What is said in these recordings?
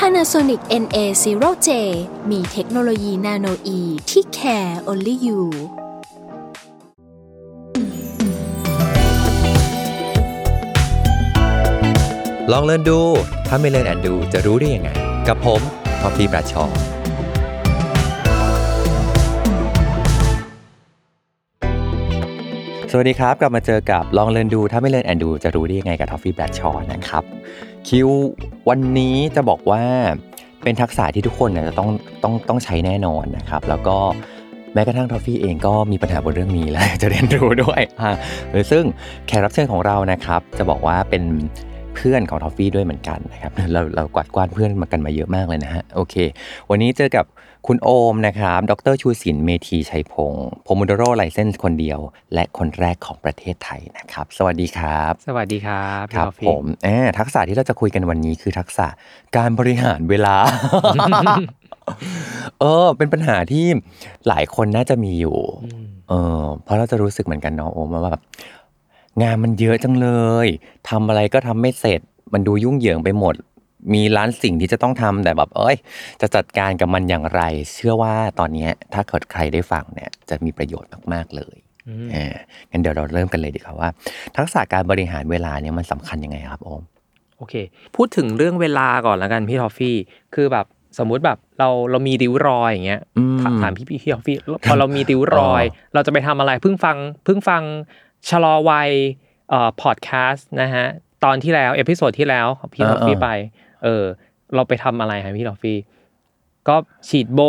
Panasonic NA0J มีเทคโนโลยี nanoe ที่ care only you ลอง Learn ดู ถ้าไม่ Learn and Do จะรู้ได้ยังไง กับผมทอฟฟี่แบรดชอว์สวัสดีครับ กลับมาเจอกับลอง Learn ดูถ้าไม่ Learn and Do จะรู้ได้ยังไงกับทอฟฟี่แบรดชอว์นะครับ คิววันนี้จะบอกว่าเป็นทักษะที่ทุกคนจะต้องต้องต้องใช้แน่นอนนะครับ แล้วก็แม้กระทั่งทอฟฟี่เองก็มีปัญหาบนเรื่องนี้แล้วจะเรียนรู้ด้วยฮะซึ่งแขกรับเชิญของเรานะครับ จะบอกว่าเป็นเพื่อนของทอฟฟี่ด้วยเหมือนกันนะครับเราเรากวาดกวานเพื่อนมากันมาเยอะมากเลยนะฮะโอเค วันนี้เจอกับ คุณโอมนะครับ ดรชูศิลป์เมธีชัยพงศ์ Pomodoro license คนเดียว และคนแรกของประเทศไทยนะครับ สวัสดีครับ สวัสดีครับครับพี่ผมแอบทักษะที่เราจะคุยกันวันนี้คือทักษะการบริหารเวลา เออ เป็นปัญหาที่หลายคนน่าจะมีอยู่ เออ เพราะเราจะรู้สึกเหมือนกันเนาะโอมว่าแบบงานมันเยอะจังเลยทำอะไรก็ทำไม่เสร็จ มันดูยุ่งเหยิงไปหมด มีล้านสิ่งที่จะต้องทำแต่แบบเอ้ย จะจัดการกับมันอย่างไร เชื่อว่าตอนเนี้ยถ้าเกิดใครได้ฟังเนี่ยจะมีประโยชน์มากๆเลยเอองั้นเดี๋ยวเราเริ่มกันเลยดีกว่าว่า ทักษะการบริหารเวลาเนี่ยมันสำคัญยังไงครับโอมโอเค พูดถึงเรื่องเวลาก่อนแล้วกันพี่ทอฟฟี่คือแบบสมมุติแบบเราเรามีริ้วรอยอย่างเงี้ยอืมถามถามพี่พี่พี่ทอฟฟี่พอเรามีริ้วรอยอ๋อเราจะไปทำอะไรเพิ่งฟังเพิ่งฟังชะลอวัยเอ่อพอดแคสต์นะฮะตอนที่แล้ว episode ที่แล้วของพี่ทอฟฟี่ไป เออ เราไปทำอะไรครับพี่ทอฟฟี่ก็ฉีดโบ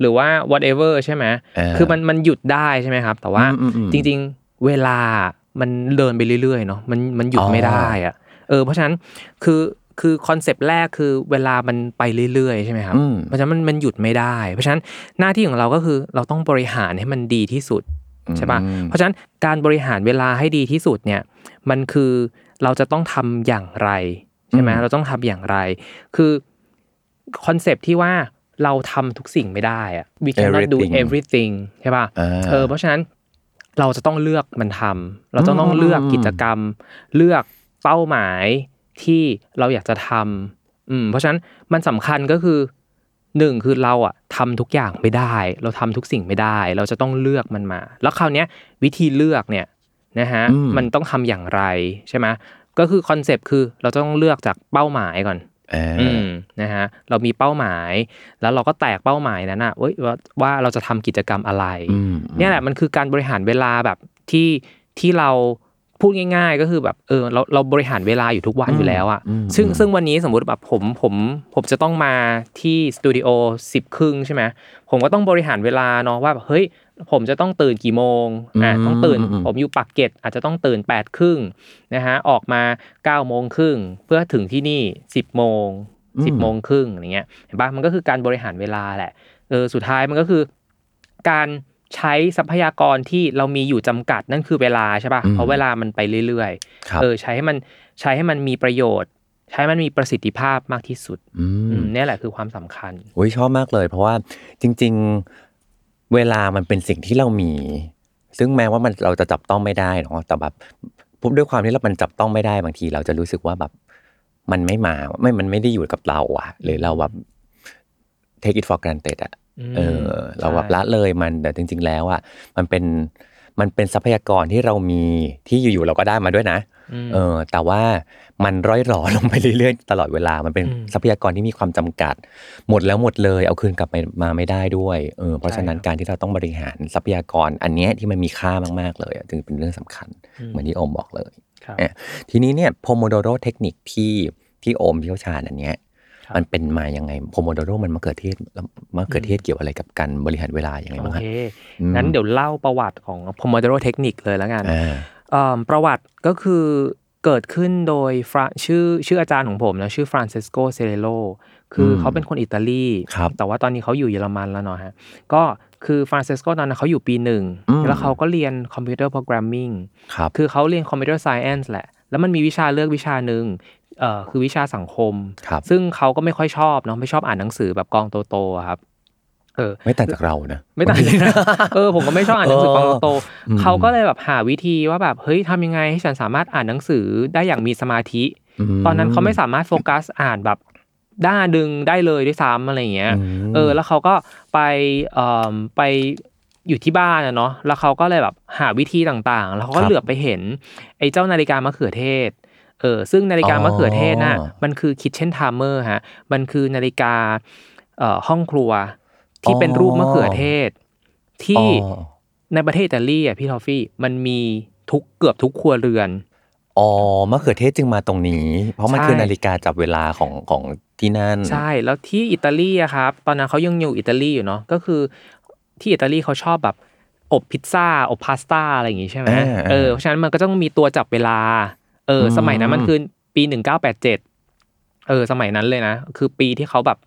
หรือว่า whatever ใช่ไหมเออคือมันมันหยุดได้ใช่ไหมครับ แต่ว่าอืมอืมอืมจริง ๆ เวลามันเดินไปเรื่อยๆเนาะมันมันหยุดอ๋อไม่ได้อะเออเพราะฉะนั้นคือคือคอนเซปต์แรกคือเวลามันไปเรื่อยๆใช่ไหมครับอืมเพราะฉะนั้นมันมันหยุดไม่ได้ เพราะฉะนั้นหน้าที่ของเราก็คือเราต้องบริหารให้มันดีที่สุดใช่ป่ะอืมเพราะฉะนั้นการบริหารเวลาให้ดีที่สุดเนี่ยมันคือเราจะต้องทำอย่างไรใช่ไหมอืมเราต้องทำอย่างไร คือคอนเซปต์ที่ว่าเราทำทุกสิ่งไม่ได้อะ we cannot do everything everything ใช่ป่ะอ่าเออเพราะฉะนั้นเราจะต้องเลือกมันทำเราจะต้องอืมเลือกอืมกิจกรรม เลือกเป้าหมายที่เราอยากจะทำอืมเพราะฉะนั้นมันสำคัญก็คือหนึ่งคือเราอะทำทุกอย่างไม่ได้ เราทำทุกสิ่งไม่ได้ เราจะต้องเลือกมันมา แล้วคราวเนี้ยวิธีเลือกเนี่ยนะฮะอืมมันต้องทำอย่างไรใช่ไหม ก็คือคอนเซปต์คือเราจะต้องเลือกจากเป้าหมายก่อนอ่าอืมนะฮะเรามีเป้าหมาย แล้วเราก็แตกเป้าหมายนั้นอะเว้ยว่าว่าเราจะทำกิจกรรมอะไรอืมเนี่ยแหละมันคือการบริหารเวลาแบบที่ที่เราพูดง่าย ๆ ก็คือแบบเออเราเราบริหารเวลาอยู่ทุกวันอยู่แล้วอะอืมซึ่งอืมซึ่งวันนี้สมมุติแบบผมผมผมจะต้องมาที่สตูดิโอสิบครึ่งใช่ไหมผมก็ต้องบริหารเวลาเนาะว่าแบบเฮ้ย ผมจะต้องตื่นกี่โมงอ่าอืมต้องตื่นอืมผมอยู่ปากเกร็ดอาจจะต้องตื่น8ปดครึ่งนะฮะออกมา9ก้าโมงครึ่งเพื่อถึงที่นี่ 10บโมงสิบโมงครึ่งอะไรเงี้ยเห็นปะมันก็คือการบริหารเวลาแหละเออสุดท้ายมันก็คือ การใช้ทรัพยากรที่เรามีอยู่จำกัดนั่นคือเวลาใช่ปะอืมเพราะเวลามันไปเรื่อยครับๆเออใช้ให้มันใช้ให้มันมีประโยชน์ ใช้ให้มันมีประสิทธิภาพมากที่สุดอือืมมเนี่ยแหละคือความสำคัญโอ้ยชอบมากเลย เพราะว่าจริง ๆ เวลามันเป็นสิ่งที่เรามี ซึ่งแม้ว่ามันเราจะจับต้องไม่ได้เนาะแต่แบบปุ๊บด้วยความที่เรามันจับต้องไม่ได้บางที เราจะรู้สึกว่าแบบมันไม่มาไม่มันไม่ได้อยู่กับเราอะหรือเราแบบ take it for granted อะอืมเออ เราแบบใช่ละเลยมันแต่จริง ๆ แล้วอะมันเป็น มันเป็นทรัพยากรที่เรามีที่อยู่ๆเราก็ได้มาด้วยนะมเออแต่ว่ามันร้อยหรอลงไปเรื่อยๆ ตลอดเวลามันเป็นอืมทรัพยากรที่มีความจำกัด หมดแล้วหมดเลยเอาคืนกลับไปมาไม่ได้ด้วยเออเพราะฉะนั้นใช่ครับการที่เราต้องบริหารทรัพยากรอันเนี้ยที่มันมีค่ามากๆเลยอะจึงเป็นเรื่องสำคัญอืมเหมือนที่โอมบอกเลยครับเอ่อทีนี้เนี่ย Pomodoro Technique ที่ที่โอมเชี่ยวชาญอันเนี้ยครับ มันเป็นมายังไง Pomodoro มันมะเขือเทศมะเขือเทศเกี่ยวอะไรกับการบริหารเวลาอย่างไรโอมบ้างฮะเคอืมงั้นเดี๋ยวเล่าประวัติของ Pomodoro Technique เลยแล้วกันอ่าเอิ่มประวัติก็คือเกิดขึ้นโดยฟราชื่อชื่ออาจารย์ของผมนะชื่อฟรานเชสโกซิริลโลคืออมเขาเป็นคนอิตาลีครับแต่ว่าตอนนี้เขาอยู่เยอรมันแล้วเนาะฮะก็คือฟรานเชสโกตอนนั้นเขาอยู่ปีหนึ่งอืมแล้วเขาก็เรียน computer programming ครับคือเขาเรียน computer science แหละ แล้วมันมีวิชาเลือกวิชาหนึ่งเอ่อ คือวิชาสังคมครับซึ่งเขาก็ไม่ค่อยชอบเนาะไม่ชอบอ่านหนังสือแบบกองโตๆอะครับเออไม่ต่างจากเรานะ ไม่ต่างจากนะเออผมก็ไม่ชอบอ่านหนังสือกองโตอืมๆเขาก็เลยแบบหาวิธีว่าแบบเฮ้ยทำยังไงให้ฉันสามารถอ่านหนังสือได้อย่างมีสมาธิมตอนนั้นเขาไม่สามารถโฟกัสอ่านแบบด้านดึงได้เลยด้วยซ้ำอะไรอย่างเงี้ยมเออ แล้วเขาก็ไปเอ่อไปอยู่ที่บ้านอะเนาะแล้วเขาก็เลยแบบหาวิธีต่างๆ แล้วเขาก็ครับเหลือบไปเห็น ไอ้เจ้านาฬิกามะเขือเทศ เออซึ่งนาฬิกามะเขือเทศน่ะอ๋อมันคือคิ t เช่น i มเมอร์ฮะมันคือนาฬิกาเอ่อห้องครัวที่เป็นรูปมะเขือเทศ ที่อ๋อในประเทศอิตาลีอะพี่ทอฟฟี่มันมีทุกเกือบทุกครัวเรือนอ๋อมะเขือเทศจึงมาตรงนี้ เพราะมันใช่คือนาฬิกาจับเวลาของของที่นั่น ใช่แล้วที่อิตาลีอะครับ ตอนนั้นเขายังอยู่อิตาลีอยู่เนาะก็คือ ที่อิตาลีเขาชอบแบบอบพิซซ่าอบพาสต้าอะไรอย่างงี้ใช่ไหมอ่าเออเพราะฉะนั้นมันก็ต้องมีตัวจับเวลา เอออืมสมัยนั้นมันคือปีหนึ่งเก้าแปดเจ็ดเออ สมัยนั้นเลยนะ คือปีที่เขาแบบ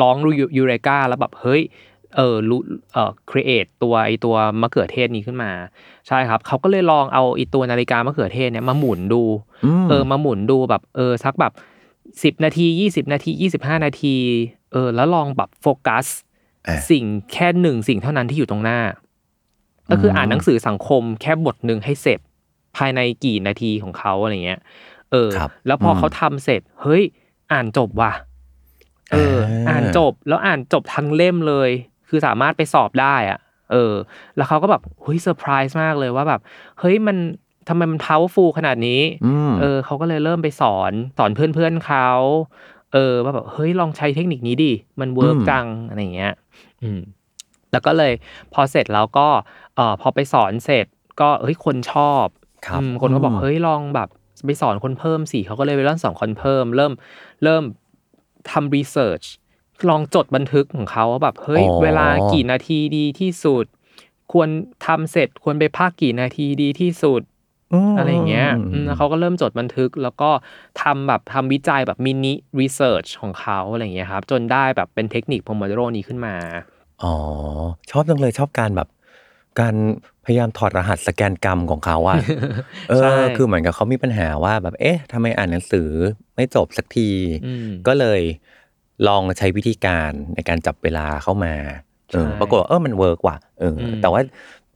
ร้องรูยูเรกาแล้วแบบเฮ้ยเออรู้เอ่อ create ตัวไอตัวมะเขือเทศนี้ขึ้นมา ใช่ครับเขาก็เลยลองเอาไอตัวนาฬิกามะเขือเทศเนี่ยมาหมุนดูมเออมาหมุนดูแบบเออสักแบบสิบนาทียี่สิบนาทียี่สิบห้านาที เออ แล้วลองแบบโฟกัสอะสิ่งแค่หนึ่งสิ่งเท่านั้นที่อยู่ตรงหน้า ก็คืออ่านหนังสือสังคมแค่บทหนึ่งให้เสร็จ ภายในกี่นาทีของเขาอะไรเงี้ย เออครับแล้วพออมเขาทำเสร็จ เฮ้ย อ่านจบว่ะ เอออ่าอ่านจบแล้วอ่านจบทั้งเล่มเลย คือสามารถไปสอบได้อะ เออ แล้วเขาก็แบบเฮ้ยเซอร์ไพรส์มากเลยว่าแบบ เฮ้ยมันทำไมมัน powerful ขนาดนี้อืมเออเขาก็เลยเริ่มไปสอนสอนเพื่อนๆเขาเออว่าแบบเฮ้ยลองใช้เทคนิคนี้ดิมัน work อืมจังอะไรอย่างเงี้ย อืม แล้วก็เลยพอเสร็จแล้วก็เอ่อพอไปสอนเสร็จ ก็เฮ้ยคนชอบ ครับอืมคนก็บอกอืมเฮ้ยลองแบบไปสอนคนเพิ่มสิเขาก็เลยไปเริ่มสอนคนเพิ่ม เริ่มเริ่มทำรีเสิร์ชลองจดบันทึกของเขาว่าแบบเฮ้ยอ๋อ เวลากี่นาทีดีที่สุด ควรทำเสร็จควรไปพักกี่นาทีดีที่สุดมอะไรอย่างเงี้ยอืมแล้วเขาก็เริ่มจดบันทึกแล้วก็ทำแบบทำวิจัยแบบมินิรีเสิร์ชของเขาอะไรอย่างเงี้ยครับ จนได้แบบเป็นเทคนิค p o m o d o r o นี้ขึ้นมา อ๋อ ชอบจังเลยชอบการแบบ การพยายามถอดรหัสสแกนกรรมของเขาอะเอใช่อคือเหมือนกับเขามีปัญหาว่าแบบเอ๊ะทำไมอ่านหนังสือไม่จบสักทีอืมก็เลยลองใช้วิธีการในการจับเวลาเข้ามาเออใช่ปรากฏว่าเออมัน work ว่ะเอออมแต่ว่า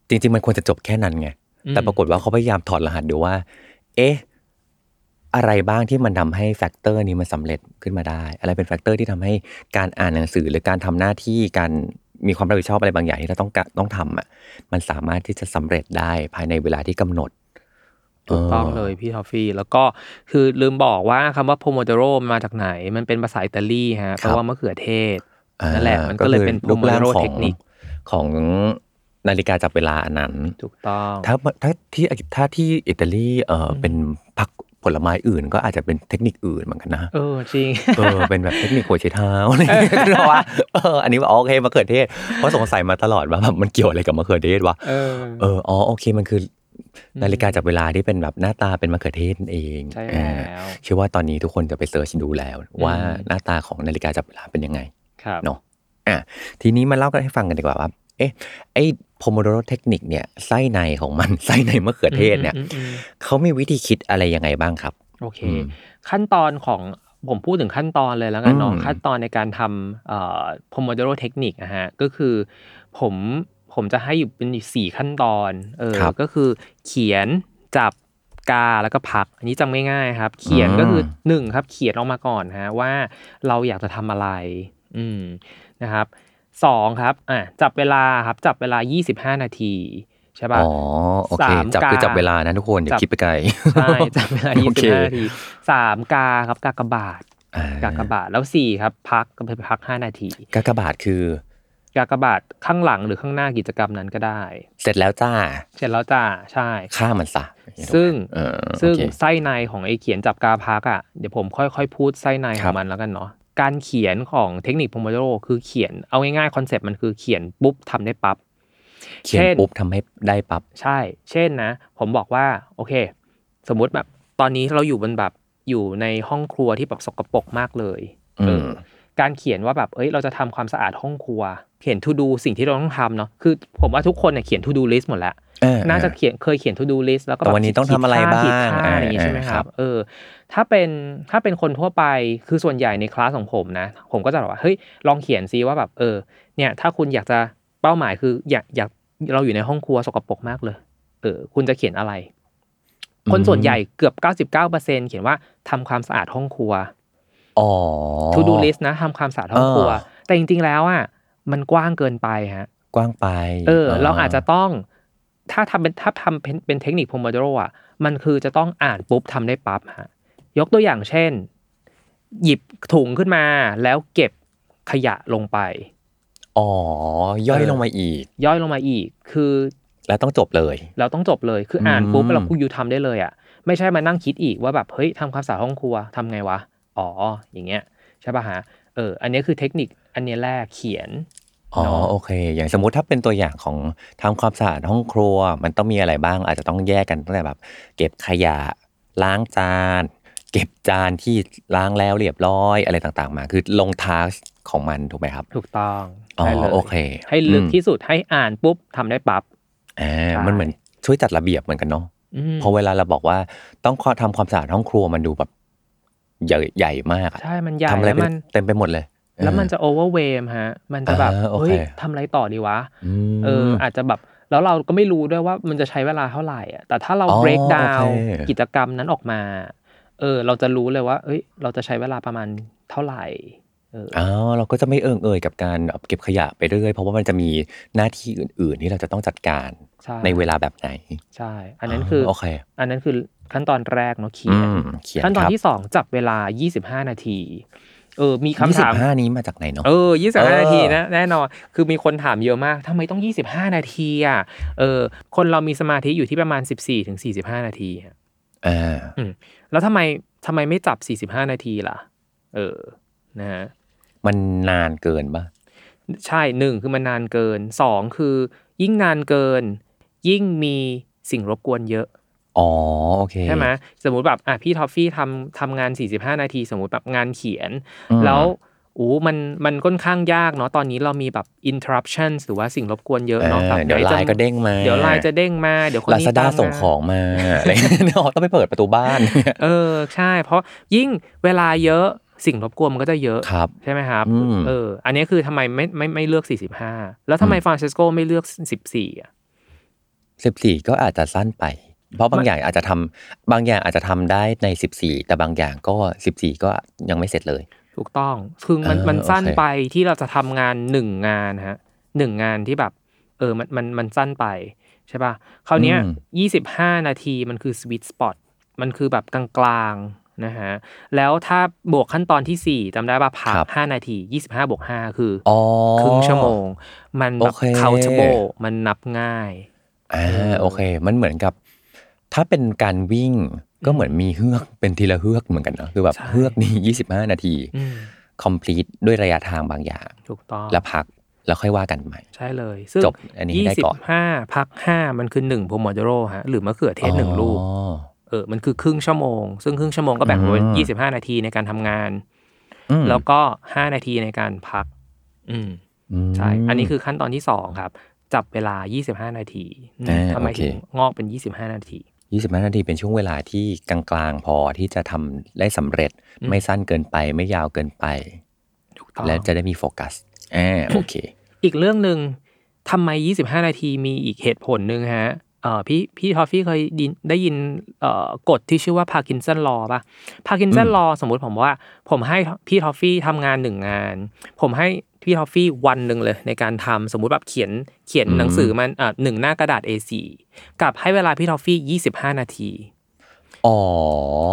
จริง ๆ มันควรจะจบแค่นั้นไงอืมแต่ปรากฏว่าเขาพยายามถอดรหัสดูว่า เอ๊ะอะไรบ้างที่มันทำให้ factor นี้มันสำเร็จขึ้นมาได้ อะไรเป็น factor ที่ทำให้การอ่านหนังสือหรือการทำหน้าที่การ มีความรับผิดชอบอะไรบางอย่างที่เราต้องกะต้องทำอะมันสามารถที่จะสำเร็จได้ภายในเวลาที่กำหนดถูกต้องเลยพี่ทอฟฟี่ แล้วก็คือลืมบอกว่าคำว่า pomodoro มันมาจากไหน มันเป็นภาษาอิตาลีฮะแปลว่ามะเขือเทศอ่านั่นแหละมันก็เลยเป็นคือรูปร่าง pomodoro ของเทคนิคของนาฬิกาจับเวลาอันนั้น ถูกต้อง ถ้าถ้าที่ถ้าที่อิตาลีเออเป็นผัก ผลไม้อื่นก็อาจจะเป็นเทคนิคอื่นเหมือนกันนะ เออจริง เออเป็นแบบเทคนิคหัวใช้เท้าอะไรอย่างเงี้ยคือว่าเอออันนี้ว่าอ๋อโอเคมะเขือเทศเพราะสงสัยมาตลอดว่าแบบมันเกี่ยวอะไรกับมะเขือเทศวะเออเอออ๋อโอเคมันคืออนาฬิกาจับเวลาที่เป็นแบบหน้าตาเป็นมะเขือเทศนั่นเองใช่เออแล้วเชื่อว่าตอนนี้ทุกคนจะไปเสิร์ชดูแล้ว ว่าอืมหน้าตาของนาฬิกาจับเวลาเป็นยังไงครับเนาะอะทีนี้มาเล่ากันให้ฟังกันดีกว่าว่าเอ๊ะไอ้ pomodoro เทคนิคเนี่ยไส้ในของมันไส้ในมะเขือเทศเนี่ยอืมอืมอืมเขามีวิธีคิดอะไรยังไงบ้างครับ โอเคอืมขั้นตอนของผมพูดถึงขั้นตอนเลยแล้วกันเนาะอืมขั้นตอนในการทำเอ่อ pomodoro เทคนิคนะฮะก็คือผมผมจะให้อยู่เป็นอยู่สี่ขั้นตอนเออครับก็คือเขียนจับกาแล้วก็พัก อันนี้จำง่ายๆครับ เขียนก็คือหนึ่งครับ เขียนออกมาก่อนฮะว่าเราอยากจะทำอะไร อืมนะครับ สองครับอะจับเวลาครับจับเวลา 25 นาทีใช่ป่ะอ๋อโอเคสามจับคือการจับเวลานะทุกคนอย่าจับคิดไปไกลใช่จับเวลาโอเค25 นาทีสามกาครับกากบาทอ่กากบาทแล้วสี่ครับพักก็ไปพักห้านาที กากบาทคือกากบาทข้างหลังหรือข้างหน้ากิจกรรมนั้นก็ได้ เสร็จแล้วจ้า เสร็จแล้วจ้าใช่ฆ่ามันซะซึ่งเออซึ่งโอเคไส้ในของไอเขียนจับกาพักอะเดี๋ยวผมค่อยๆ พูดไส้ในของมันครับแล้วกันเนาะ การเขียนของเทคนิค Pomodoro คือเขียนเอาง่ายๆคอนเซ็ปต์มันคือเขียนปุ๊บทำได้ปั๊บเขียนช่ปุ๊บทำให้ได้ปั๊บใช่ เช่นนะ ผมบอกว่าโอเค สมมุติแบบตอนนี้เราอยู่บนแบบอยู่ในห้องครัวที่แบบสกปรกมากเลยเออือมการเขียนว่าแบบเอ้ยเราจะทำความสะอาดห้องครัว เขียน to do สิ่งที่เราต้องทำเนาะคือผมว่าทุกคนเนี่ยเขียน to do list หมดแล้วเออน่าจะเขียนเคยเขียน to do list แล้วก็แต่วันนี้ต้องทำอะไรขีดค่บ้างขีดค่อะไรอย่างงี้อ่าใช่ไหมคครัรับบเออถ้าเป็นถ้าเป็นคนทั่วไปคือส่วนใหญ่ในคลาสของผมนะ ผมก็จะบอกว่าเฮ้ยลองเขียนซิว่าแบบเออเนี่ยถ้าคุณอยากจะเป้าหมายคืออยากอยากเราอยู่ในห้องครัวสกปรกมากเลยเออคุณจะเขียนอะไร คนส่วนใหญ่เกือบ 99%เขียนว่าทำความสะอาดห้องครัว อ๋อ to do list นะทำความสะอาดห้องครัวอ่าแต่จริงๆแล้วอะ มันกว้างเกินไปฮะ กว้างไป เออ เราอาจจะต้อง ถ้าทำเป็นถ้าทำเป็นเป็นเทคนิคโพม o ดโรอะ มันคือจะต้องอ่านปุ๊บทำได้ปั๊บฮะ ยกตัวอย่างเช่น หยิบถุงขึ้นมาแล้วเก็บขยะลงไป อ๋อ ย่อยเออลงมาอีก ย่อยลงมาอีก คือ แล้วต้องจบเลย เราต้องจบเลย คืออ่านอืมปุ๊บเราคุณยูทำได้เลยอะ ไม่ใช่มานั่งคิดอีกว่าแบบเฮ้ยทำความสะอาดห้องครัวทำไงวะ อ๋อ อย่างเงี้ยใช่ป่ะฮะ เออ อันนี้คือเทคนิค อันเนี้ยแรกเขียนอ๋อเนาะโอเค อย่างสมมุติถ้าเป็นตัวอย่างของทำความสะอาดห้องครัว มันต้องมีอะไรบ้าง อาจจะต้องแยกกันตั้งแต่แบบ เก็บขยะ ล้างจาน เก็บจานที่ล้างแล้วเรียบร้อยอะไรต่างๆ มา คือลงทาสของมันถูกไหมครับ ถูกต้องอ๋อได้เลยโอเค ให้ลึกอืมที่สุดให้อ่านปุ๊บทำได้ปั๊บอ่าใช่มันเหมือนช่วยจัดระเบียบเหมือนกันเนาะอืมเพอเวลาเราบอกว่าต้องทำความสะอาดห้องครัวมันดูแบบใหญ่ใหญ่มากอะใช่มันใหญ่ทำอะไรแล้วไปมันเต็มไปหมดเลย แล้วมันจะโอเวอร์เวมฮะ มันจะแบบอ่าโอเคเฮ้ยทำอะไรต่อดีวะมเอออาจจะแบบแล้วเราก็ไม่รู้ด้วยว่ามันจะใช้เวลาเท่าไหร่อะแต่ถ้าเราอ๋อ break down โอเคกิจกรรมนั้นออกมาเออ เราจะรู้เลยว่า เอ้ย เราจะใช้เวลาประมาณเท่าไหร่เอออ๋อเราก็จะไม่เอิงเอ่ยกับการแบบเก็บขยะไปเรื่อยเพราะว่ามันจะมีหน้าที่อื่น ๆ ที่เราจะต้องจัดการใช่ในเวลาแบบไหน ใช่ อันนั้นคือโอเคอันนั้นคือขั้นตอนแรกเนาะเขีอืยนมเขียนขั้นตอนครับที่สองจับเวลา 25 นาที เออมีคำยี่สิถามบห้านี้มาจากไหนเนาะเออยี่สิบเอห้าอนาทีนะแน่นอน คือมีคนถามเยอะมากทำไมต้องยี่สิบห้านาทีอะเออคนเรามีสมาธิอยู่ที่ประมาณสิบสี่ถึงสี่สิบห้านาทีอะอ่าอืมแล้วทำไมทำไมไม่จับสี่สิบห้านาทีล่ะ เออนะฮะมันนานเกินปะใช่หนึ่งคือมันนานเกินสองคือ ยิ่งนานเกิน ยิ่งมีสิ่งรบกวนเยอะ อ๋อโอเคใช่ไหมสมมุติแบบอะพี่ทอฟฟี่ทำทำงาน 45 นาที สมมุติแบบงานเขียนอืมแล้วอู้มันมันค่อนข้างยากเนาะตอนนี้เรามีแบบ interruption หรือว่าสิ่งรบกวนเยอะเนาะอ่าแบบเดี๋ยวจะไลน์ก็เด้งมาเดี๋ยวไลน์จะเด้งมาเดี๋ยวคนลานี้ซาด้าตามมส่งของมาอะไรเงี้ยต้องไปเปิดประตูบ้าน เออใช่ เพราะยิ่งเวลาเยอะสิ่งรบกวนมันก็จะเยอะครับใช่ไหมครับอืมเออ อันนี้คือทำไมไม่ไม่ไม่เลือก 45 แล้วทำไมอืมฟรานซิสโกไม่เลือก 14อะสิบสี่ก็อาจจะสั้นไป เพราะบางอย่างอาจจะทำบางอย่างอาจจะทำได้ในสิบสี่แต่บางอย่างก็สิบสี่ก็ยังไม่เสร็จเลย ถูกต้องคือมันเออมันสั้นโอเคไปที่เราจะทำงานหนึ่งงานฮะหนึ่งงานที่แบบ เออมันมันมันสั้นไปใช่ป่ะคราวเนี้ยยี่สิบห้านาทีมันคือสวิตสปอตมันคือแบบกลางๆนะฮะแล้วถ้าบวกขั้นตอนที่สี่จำได้ป่ะพักครับห้านาทียี่สิบห้าบวกห้าคือออ๋อครึ่งชั่วโมง มันแบบโอเค countable มันนับง่ายอ่าโอเค มันเหมือนกับ ถ้าเป็นการวิ่งก็เหมือนมีเฮือกเป็นทีละเฮือกเหมือนกันเนอะคือแบบใช่เฮือกนี่ยี่สิบห้านาทีอืม complete ด้วยระยะทางบางอย่างถูกต้องแล้วพักแล้วค่อยว่ากันใหม่ ใช่เลย ซึ่งจบอันนี้ให้ยี่ได้สิบก่อนห้าพักห้ามันคือหนึ่งโพมโดโรฮะหรือมะเขือเทศหนึ่งลูกอ๋อเออมันคือครึ่งชั่วโมง ซึ่งครึ่งชั่วโมงก็แบ่งเป็นอืมยี่สิบห้านาทีในการทำงานอืมแล้วก็ห้านาทีในการพัก อืมมใช่ อันนี้คือขั้นตอนที่สองครับ จับเวลา25นาทีอืมอ่าทำไมโอเคถึงงอกเป็น25นาทียี่สิบห้านาที เป็นช่วงเวลาที่กลางๆ พอที่จะทำได้สำเร็จ อืม ไม่สั้นเกินไปไม่ยาวเกินไป ถูกต้อง และจะได้มีโฟกัสอ่าโอเค อีกเรื่องหนึ่งทำไม 25 นาทีมีอีกเหตุผลหนึ่งฮะเอ่อพี่พี่ทอฟฟี่เคยดินได้ยินเอ่อกฎที่ชื่อว่าพา r k กินสัน law ป่ะพา r k กินสัน law สมมุติผมว่า ผมให้พี่ทอฟฟี่ทำงานหนึ่งงาน ผมให้ พี่ทอฟฟี่วันหนึ่งเลย ในการทำสมมุติแบบเขียนเขียนอืมหนังสือมันอะหนึ่งหน้ากระดาษ A4 กับให้เวลาพี่ทอฟฟี่25นาทีอ๋อ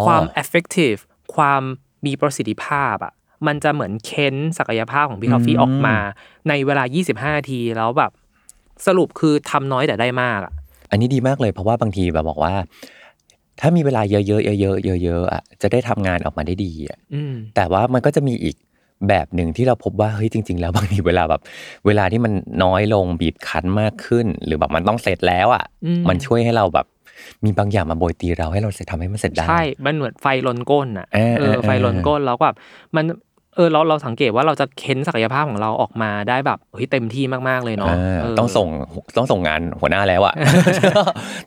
ความ effective ความมีประสิทธิภาพอะมันจะเหมือนเค้นศักยภาพของพี่ทอฟฟี่อืมออกมา ในเวลา 25 นาทีแล้วแบบ สรุปคือทำน้อยแต่ได้มากอะ อันนี้ดีมากเลยเพราะว่าบางทีแบบบอกว่า ถ้ามีเวลาเยอะๆเยอะๆเยอะๆเยอะๆอะจะได้ทำงานออกมาได้ดีอะอืมแต่ว่ามันก็จะมีอีก แบบหนึ่งที่เราพบว่าเฮ้ยจริง ๆ แล้วบางทีเวลาแบบ เวลาที่มันน้อยลงบีบคั้นมากขึ้น หรือแบบมันต้องเสร็จแล้วอะอืมมันช่วยให้เราแบบมีบางอย่างมาโบยตีเราให้เราเสร็จทำให้มันเสร็จได้ใช่มันเหมือนไฟลนก้นอะเออเอเอออไฟลนก้นแล้วก็แบบมันเออเราเราสังเกตว่าเราจะเค้นศักยภาพของเราออกมาได้แบบเฮ้ยเต็มที่มากๆเลยเนาะอ่าเต้องส่งต้องส่งงานหัวหน้าแล้วอะ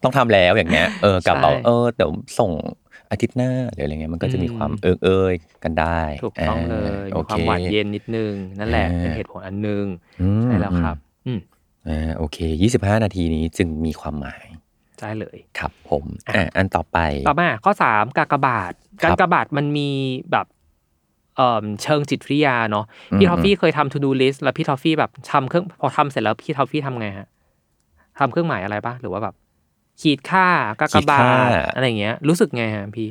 ต้องทำแล้วอย่างเงี้ยเออกลับใช่เอาเออเดี๋ยวส่ง อาทิตย์หน้าหรืออะไรเงี้ยมันก็จะมีอืมความเอิงเอยกันได้ถูกต้องเลยามีโอความเคหวานเย็นนิดนึง นั่นแหละอ่าเป็นเหตุผลอันนึงอืมใช่แล้วครับอืมอ่าโอเคยี่สิบห้านาทีนี้จึงมีความหมายใช่เลยครับผมอ่าอันต่อไปต่อมาข้อสามกากบาทครับกากบาทมันมีแบบเอ่อเชิงจิตวิทยาเนาะอืมพี่ทอฟฟี่เคยทำ to do list แล้วพี่ทอฟฟี่แบบทำเครื่องพอทำเสร็จแล้วพี่ทอฟฟี่ทำไงฮะทำเครื่องหมายอะไรปะหรือว่าแบบ ขีดค่ากากบาทอะไรอย่างเงี้ย รู้สึกไงฮะพี่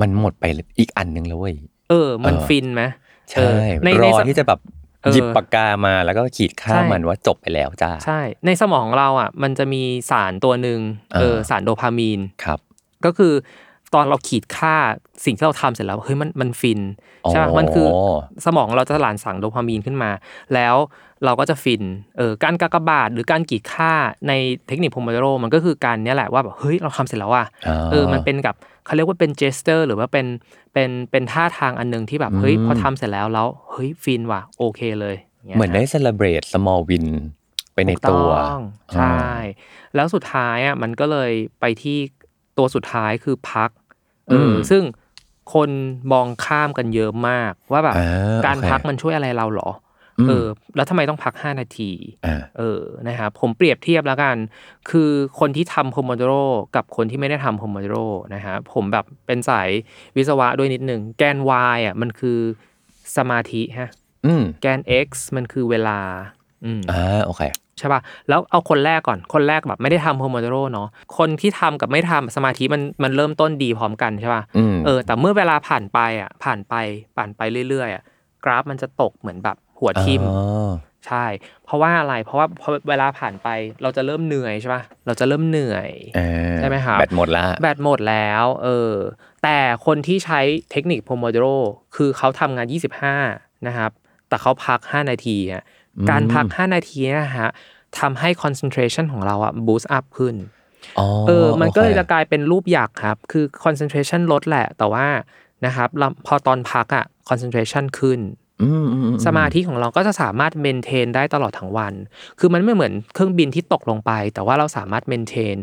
มันหมดไปอีกอันหนึ่งแล้วเว้ยเออ มันเออฟินไหมใช่เออในรในอสที่จะแบบเออหยิบปากกามาแล้วก็ขีดค่าใช่มันว่าจบไปแล้วจ้าใช่ ในสมองของเราอะ มันจะมีสารตัวหนึ่งเออเออสารโดพามีนครับ ก็คือตอนเราขีดค่าสิ่งที่เราทำเสร็จแล้วเฮ้ยมันมันฟินใช่ปะมันคือสมองเราจะหลั่งสั่งโดพามีนขึ้นมา แล้ว เราก็จะฟินเออการกากบาทหรือการขีดค่าในเทคนิค Pomodoro มันก็คือการเนี้ยแหละว่าแบบเฮ้ยเราทำเสร็จแล้วอะเออมันเป็นกับเขาเรียกว่าเป็น gesture หรือว่าเป็นเป็นเป็นท่าทางอันหนึ่งที่แบบเฮ้ยอืมพอทำเสร็จแล้วแล้วเฮ้ยฟินว่ะโอเคเลยย่างงี้ยเหมือนได้ celebrate small win ไปในตัวถูกต้องใช่ แล้วสุดท้ายอะมันก็เลยไปที่ตัวสุดท้ายคือพักเอออมซึ่งคนมองข้ามกันเยอะมากว่าแบบอ่าการโอเคพักมันช่วยอะไรเราเหรออม เออแล้วทำไมต้องพัก 5 นาทีอ่าเออนะครับผมเปรียบเทียบแล้วกัน คือคนที่ทำโพมโดโรกับคนที่ไม่ได้ทำโพมโดโรนะฮะผมแบบเป็นสายวิศวะด้วยนิดนึง แกน y อะมันคือสมาธิฮะอืมแกน x มันคือเวลาอืมอ่าโอเคใช่ป่ะแล้วเอาคนแรกก่อนคนแรกแบบไม่ได้ทำโพมโดโรเนาะคนที่ทำกับไม่ทำสมาธิมันมันเริ่มต้นดีพร้อมกันใช่ป่ะอืมเออแต่เมื่อเวลาผ่านไปอะผ่านไปผ่านไปเรื่อยๆอะกราฟมันจะตกเหมือนแบบ หัวทิ่มอ๋อใช่ เพราะว่าอะไรเพราะว่าพอเวลาผ่านไปเราจะเริ่มเหนื่อยใช่ป่ะเราจะเริ่มเหนื่อยอ่าใช่ไหมครับแบตหมดละแบตหมดแล้วเออแต่คนที่ใช้เทคนิคโพมโดโรคือเขาทำงาน 25 นะครับ แต่เขาพัก 5 นาทีอะการพัก 5 นาทีเนะฮะทำให้ concentration ของเราอะ boost up ขึ้นอ๋อเออ มันก็เลยโอคจะกลายเป็นรูปหยักครับ คือ concentration ลดแหละ แต่ว่านะครับเราพอตอนพักอะ concentration ขึ้นอืมอือื สมาธิของเราก็จะสามารถ maintain ได้ตลอดทั้งวัน คือมันไม่เหมือนเครื่องบินที่ตกลงไป แต่ว่าเราสามารถ maintain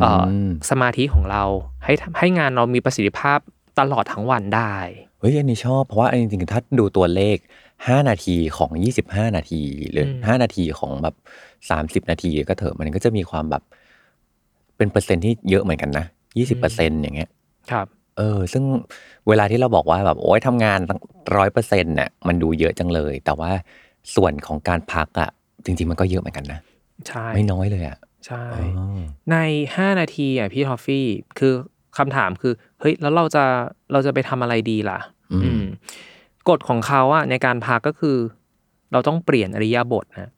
เอ่ออมสมาธิของเราให้ทำให้งานเรามีประสิทธิภาพตลอดทั้งวันได้เฮ้ยอันนี้ชอบเพราะว่าอันจริงๆถ้าดูตัวเลข 5 นาทีของ 25 นาที หรือม5นาทีของแบบ 30 นาทีก็เถอะมันก็จะมีความแบบเป็นเปอร์เซ็นต์ที่เยอะเหมือนกันนะ 20เปอร์เซ็นต์อย่างเงี้ยครับ เออ ซึ่งเวลาที่เราบอกว่าแบบโอ้ยทำงานร้อยเปอร์เซ็นต์เนี่ยมันดูเยอะจังเลย แต่ว่าส่วนของการพักอะ จริง ๆ มันก็เยอะเหมือนกันนะใช่ไม่น้อยเลยอะใช่อ๋อใน5นาทีอะพี่ทอฟฟี่คือคำถามคือ เฮ้ย แล้วเราจะเราจะไปทำอะไรดีล่ะ อืมอืมกฎของเขาอะในการพักก็คือ เราต้องเปลี่ยนอริยาบทนะ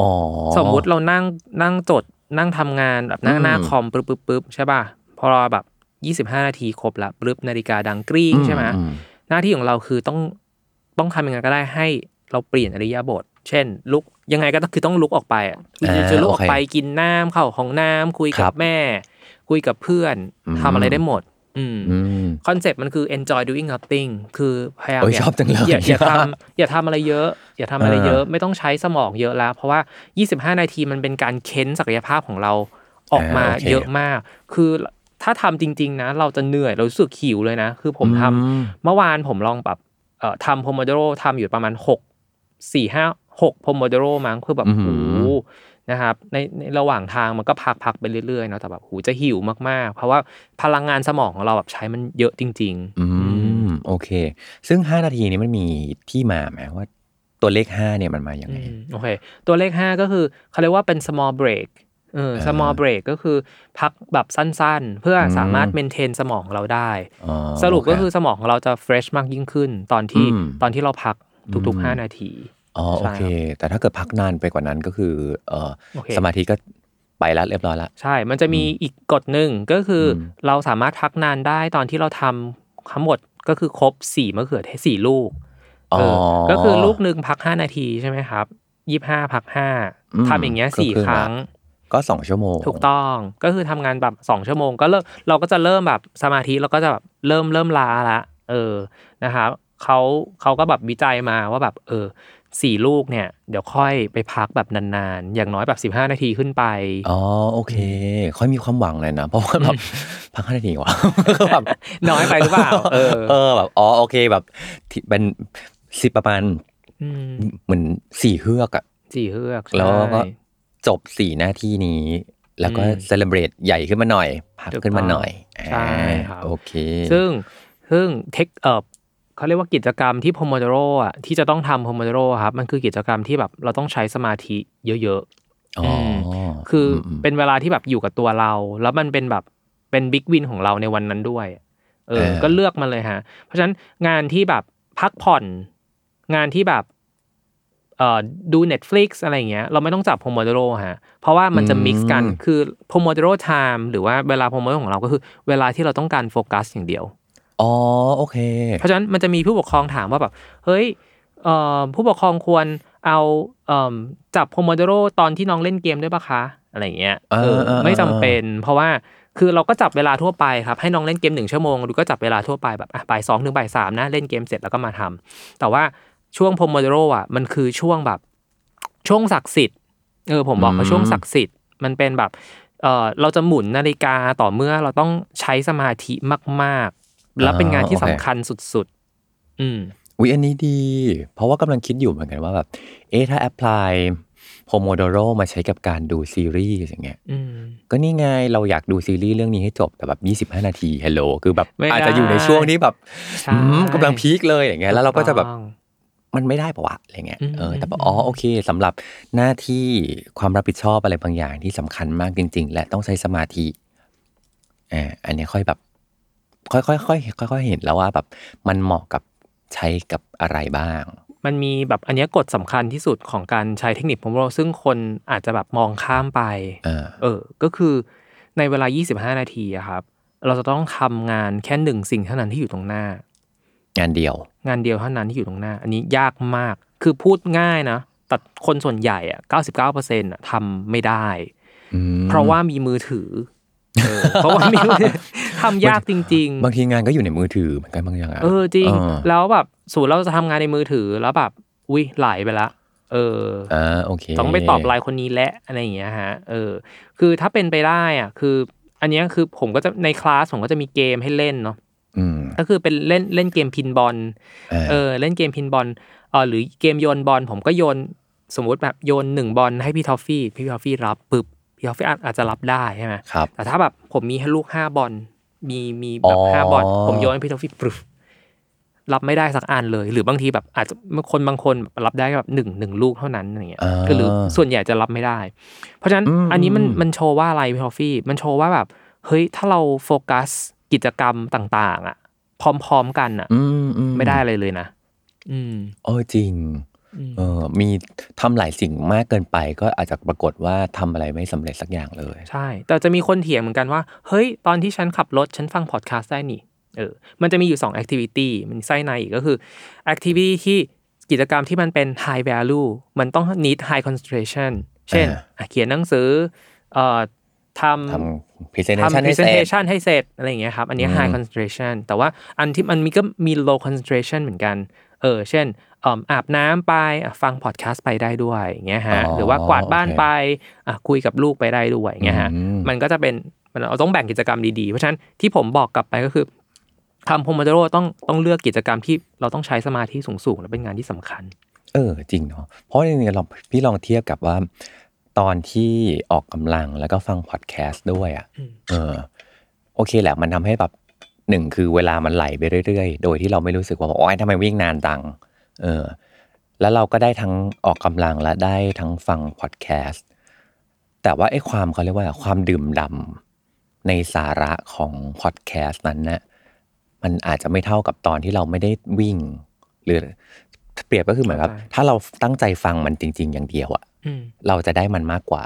อ๋อสมมุติเรานั่งนั่งจดนั่งทำงานแบบนั่งอืมหน้าคอมปึ๊บปึ๊บปึ๊บใช่ป่ะพอเราแบบ ยี่สิบห้านาทีครบละปึ๊บนาฬิกาดังกริ้งใช่ไหมอืหน้าที่ของเราคือต้องต้องทำยังไงก็ได้ให้เราเปลี่ยนอิริยาบถ เช่น ลุกยังไงก็ต้องคือต้องลุกออกไปอะอ่าจะลุกออกโอเคไปกินน้ำเข้าห้องน้ำครับคุยกับแม่ คุยกับเพื่อนอืมทำอะไรได้หมดอืมอืมคอนเซ็ปต์มันคือ enjoy doing nothing คือพยายามโอ้ยย่าชอบจังเลยอย่าอย่าทำอย่าทำอะไรเยอะ อย่าทำอะไรเยอะ ไม่ต้องใช้สมองเยอะแล้ว เพราะว่า 25 นาทีมันเป็นการเค้นศักยภาพของเราออกมาอ่าโอเคเยอะมาก คือ ถ้าทำจริง ๆ นะ เราจะเหนื่อยเรารู้สึกหิวเลยนะ คือผมทำอืมเมื่อวานผมลองแบบเอ่อทำโพมโดโรทำอยู่ประมาณ6 4 5 6โพมโดโรมั้งคือแบบอื้อโอ้หือโหนะครับในในระหว่างทางมันก็พักพักไปเรื่อยๆเนาะแต่แบบหูจะหิวมากๆ เพราะว่าพลังงานสมองของเราแบบใช้มันเยอะจริง ๆ อืมโอเค ซึ่ง5นาทีนี้มันมีที่มาไหมว่าตัวเลข5เนี่ยมันมาอย่างไงอืมโอเค ตัวเลข5ก็คือเขาเรียกว่าเป็น small break เอออ่า small break ก็คือพักแบบสั้นๆ เพื่ออมสามารถ maintain สมองเราได้อ๋อสรุปก็โเคือสมองของเราจะ fresh มากยิ่งขึ้น ตอนที่อืมตอนที่เราพักทุกอืมๆ5 นาทีอ๋อโอเคใช่ครับแต่ถ้าเกิดพักนานไปกว่านั้นก็คือเออโอเคสมาธิก็ไปแล้วเรียบร้อยละใช่ มันจะมีอีกกฎหนึ่งก็คืออมเราสามารถพักนานได้ตอนที่เราทำทั้งหมดก็คือครบสี่มะเขือเทศสี่ลูกอ๋อเออก็คือลูกหนึ่งพักห้านาทีใช่ไหมครับยี่ห้าพักห้าอืมทำอย่างเงี้ยก็สี่ครึ่งคละรั้ง ก็สองชั่วโมง ถูกต้องก็คือทำงานแบบสองชั่วโมง ก็เริ่มเราก็จะเริ่มแบบสมาธิเราก็จะแบบเริ่มเริ่มล้าละเออนะครับเขาเขาก็แบบวิจัยมาว่าแบบเออสี่ลูกเนี่ย เดี๋ยวค่อยไปพักแบบนานๆ อย่างน้อยแบบสิบห้านาทีขึ้นไปอ๋อโอเค ค่อยมีความหวังเลยนะ เพราะว่าแบบพักห้านาทีวะแบบน้อยไปหรือเปล่าเออเออแบบอ๋อโอเคแบบที่เป็นสิบประมาณอืมเหมือนสี่เฮือกอะสี่เฮือกแล้วก็ใช่ จบสี่หน้าที่นี้ แล้วก็อืมเซเลบรตใหญ่ขึ้นมาหน่อยพักถูกขึ้นมาต้องหน่อยใช่อ่าครับโอเค ซึ่งซึ่งเทคเออเขาเรียกว่ากิจกรรมที่โพโมโดโรอะที่จะต้องทำโพโมโดโรครับ มันคือกิจกรรมที่แบบเราต้องใช้สมาธิเยอะอ๋อๆคืออมเป็นเวลาที่แบบอยู่กับตัวเรา แล้วมันเป็นแบบเป็นบิ๊กวินของเราในวันนั้นด้วย เออเออก็เลือกมาเลยฮะ เพราะฉะนั้นงานที่แบบพักผ่อน งานที่แบบเอ่อ ดู Netflix อะไรอย่างเงี้ยเราไม่ต้องจับ Pomodoro ฮะเพราะว่ามันจะ mix กันคือ Pomodoro time หรือว่าเวลา Pomodoro ของเราก็คือ เวลาที่เราต้องการโฟกัสอย่างเดียวอ๋อโอเค เพราะฉะนั้นมันจะมีผู้ปกครองถามว่าแบบเฮ้ยเอ่อผู้ปกครองควรเอาเอ่อจับ Pomodoro ตอนที่น้องเล่นเกมด้วยปะคะอะไรอย่างเงี้ยเออเออเออไม่จำเป็น เพราะว่าคือเราก็จับเวลาทั่วไปครับ ให้น้องเล่นเกมหนึ่งชั่วโมงดูก็จับเวลาทั่วไปแบบอะบ่ายสองถึงบ่ายสามนะ เล่นเกมเสร็จแล้วก็มาทำแต่ว่า ช่วงโพโมโดโรอะมันคือช่วงแบบ ช่วงศักดิ์สิทธิ์เออผมบอกว่าช่วงศักดิ์สิทธิ์มันเป็นแบบเออเราจะหมุนนาฬิกาต่อเมื่อเราต้องใช้สมาธิมาก ๆ แล้วเป็นงานที่สำคัญสุด ๆ อืมอุ๊ยอันนี้ดี เพราะว่ากำลังคิดอยู่เหมือนกันว่าแบบเอ๊ะถ้าแอพพลายโพโมโดโรมาใช้กับการดูซีรีส์อย่างเงี้ยอืมก็นี่ไงเราอยากดูซีรีส์เรื่องนี้ให้จบแต่แบบ25 นาทีฮัลโหลคือแบบไม่ได้อาจจะอยู่ในช่วงที่แบบใช่อืมกำลังพีคเลยอย่างเงี้ยแล้วเราก็จะแบบถูต้อง มันไม่ได้ปะวะอะไรเงี้ยอืมเออแต่แบบอืมอ๋อโอเคสำหรับหน้าที่ความรับผิดชอบอะไรบางอย่างที่สำคัญมากจริง ๆ และต้องใช้สมาธิอ่าอันเนี้ยค่อยแบบ ค่อยๆค่อยๆค่อยๆเห็นแล้วว่าแบบมันเหมาะกับใช้กับอะไรบ้าง มันมีแบบอันเนี้ยกฎสำคัญที่สุดของการใช้เทคนิคโพโมโดโรซึ่งคนอาจจะแบบมองข้ามไปเออเออ ก็คือในเวลา 25 นาทีอะครับ เราจะต้องทำงานแค่หนึ่งสิ่งเท่านั้นที่อยู่ตรงหน้า งานเดียว งานเดียวเท่านั้นที่อยู่ตรงหน้า อันนี้ยากมาก คือพูดง่ายนะ แต่คนส่วนใหญ่อะ99%อะทำไม่ได้อืมเพราะว่ามีมือถือเออเพราะว่ามีมือถือทำยากจริง ๆ บางทีงานก็อยู่ในมือถือเหมือนกันบางอย่างอะเออจริงเออแล้วแบบสูตรเราจะทำงานในมือถือแล้วแบบอุ้ยไหลไปละ เอออ่าโอเคต้องไปตอบไลน์คนนี้และอะไรอย่างเงี้ยฮะ เออ คือถ้าเป็นไปได้อะ คือ อันเนี้ยคือผมก็จะในคลาสผมก็จะมีเกมให้เล่นเนาะอืม ก็คือเป็นเล่นเล่นเกมพินบอลอ่าเออเล่นเกมพินบอลเออหรือเกมโยนบอลผมก็โยนสมมุติแบบโยนหนึ่งบอลให้พี่ทอฟฟี่พี่ทอฟฟี่รับปึ๊บพี่ทอฟฟี่อาจอาจจะรับได้ใช่ไหมครับแต่ถ้าแบบผมมีให้ลูกห้าบอลมีมีแบบอ๋อห้าบอลผมโยนให้พี่ทอฟฟี่ปึ๊บรับไม่ได้สักอันเลย หรือบางทีแบบอาจจะคนบางคนแบบรับได้แบบหนึ่งหนึ่งลูกเท่านั้นอะไรเงี้ยอ่าคือหรือส่วนใหญ่จะรับไม่ได้ เพราะฉะนั้นอืมอันนี้มันอืมมันโชว์ว่าอะไรพี่ทอฟฟี่มันโชว์ว่าแบบเฮ้ยถ้าเราโฟกัส กิจกรรมต่าง ๆ อะ พร้อมๆกันอะอืมอืไม่ได้อะไรเลยนะอืมเออจริงอืมเออมีทำหลายสิ่งมากเกินไป ก็อาจจะปรากฏว่าทำอะไรไม่สำเร็จสักอย่างเลย ใช่ แต่จะมีคนเถียงเหมือนกันว่า เฮ้ย ตอนที่ฉันขับรถ ฉันฟังพอดแคสต์ได้นี่เออมันจะมีอยู่2 activity มันไส้ในอีกก็คือ activity ที่กิจกรรมที่มันเป็น high value มันต้อง need high concentration เช่นอ่าอะเขียนหนังสือเอ่อ ทำทำ presentation ทำให้เสร็จ presentation ให้เสร็จอะไรอย่างเงี้ยครับ อันนี้อืม high concentration แต่ว่าอันที่มันมีก็มี low concentration เหมือนกัน เออ เช่นเอิ่มอาบน้ำไปอะฟังพอดแคสต์ไปได้ด้วยอย่างเงี้ยฮะหรือว่ากวาดบ้านไปอะคุยกับลูกไปได้ด้วยอย่างเงี้ยฮะอืมมันก็จะเป็นมันเราต้องแบ่งกิจกรรมดีๆ เพราะฉะนั้นที่ผมบอกกลับไปก็คือทำโพมโดโรต้องต้องเลือกกิจกรรมที่เราต้องใช้สมาธิสูงๆและเป็นงานที่สำคัญ เออจริงเนาะเพราะจริงๆลองพี่ลองเทียบกับว่า ตอนที่ออกกำลังแล้วก็ฟังพอดแคสต์ด้วยอะอืมเออ โอเคแหละ มันทำให้แบบหนึ่งคือเวลามันไหลไปเรื่อยๆ โดยที่เราไม่รู้สึกว่าโอ๊ยทำไมวิ่งนานจังเออ แล้วเราก็ได้ทั้งออกกำลังและได้ทั้งฟังพอดแคสต์แต่ว่าไอ้ความเขาเรียกว่าความดื่มดำในสาระของพอดแคสต์นั้นน่ะมันอาจจะไม่เท่ากับตอนที่เราไม่ได้วิ่ง หรือเปรียบก็คือเหมือนกับเข้าใจถ้าเราตั้งใจฟังมันจริง ๆ อย่างเดียวอะอืมเราจะได้มันมากกว่า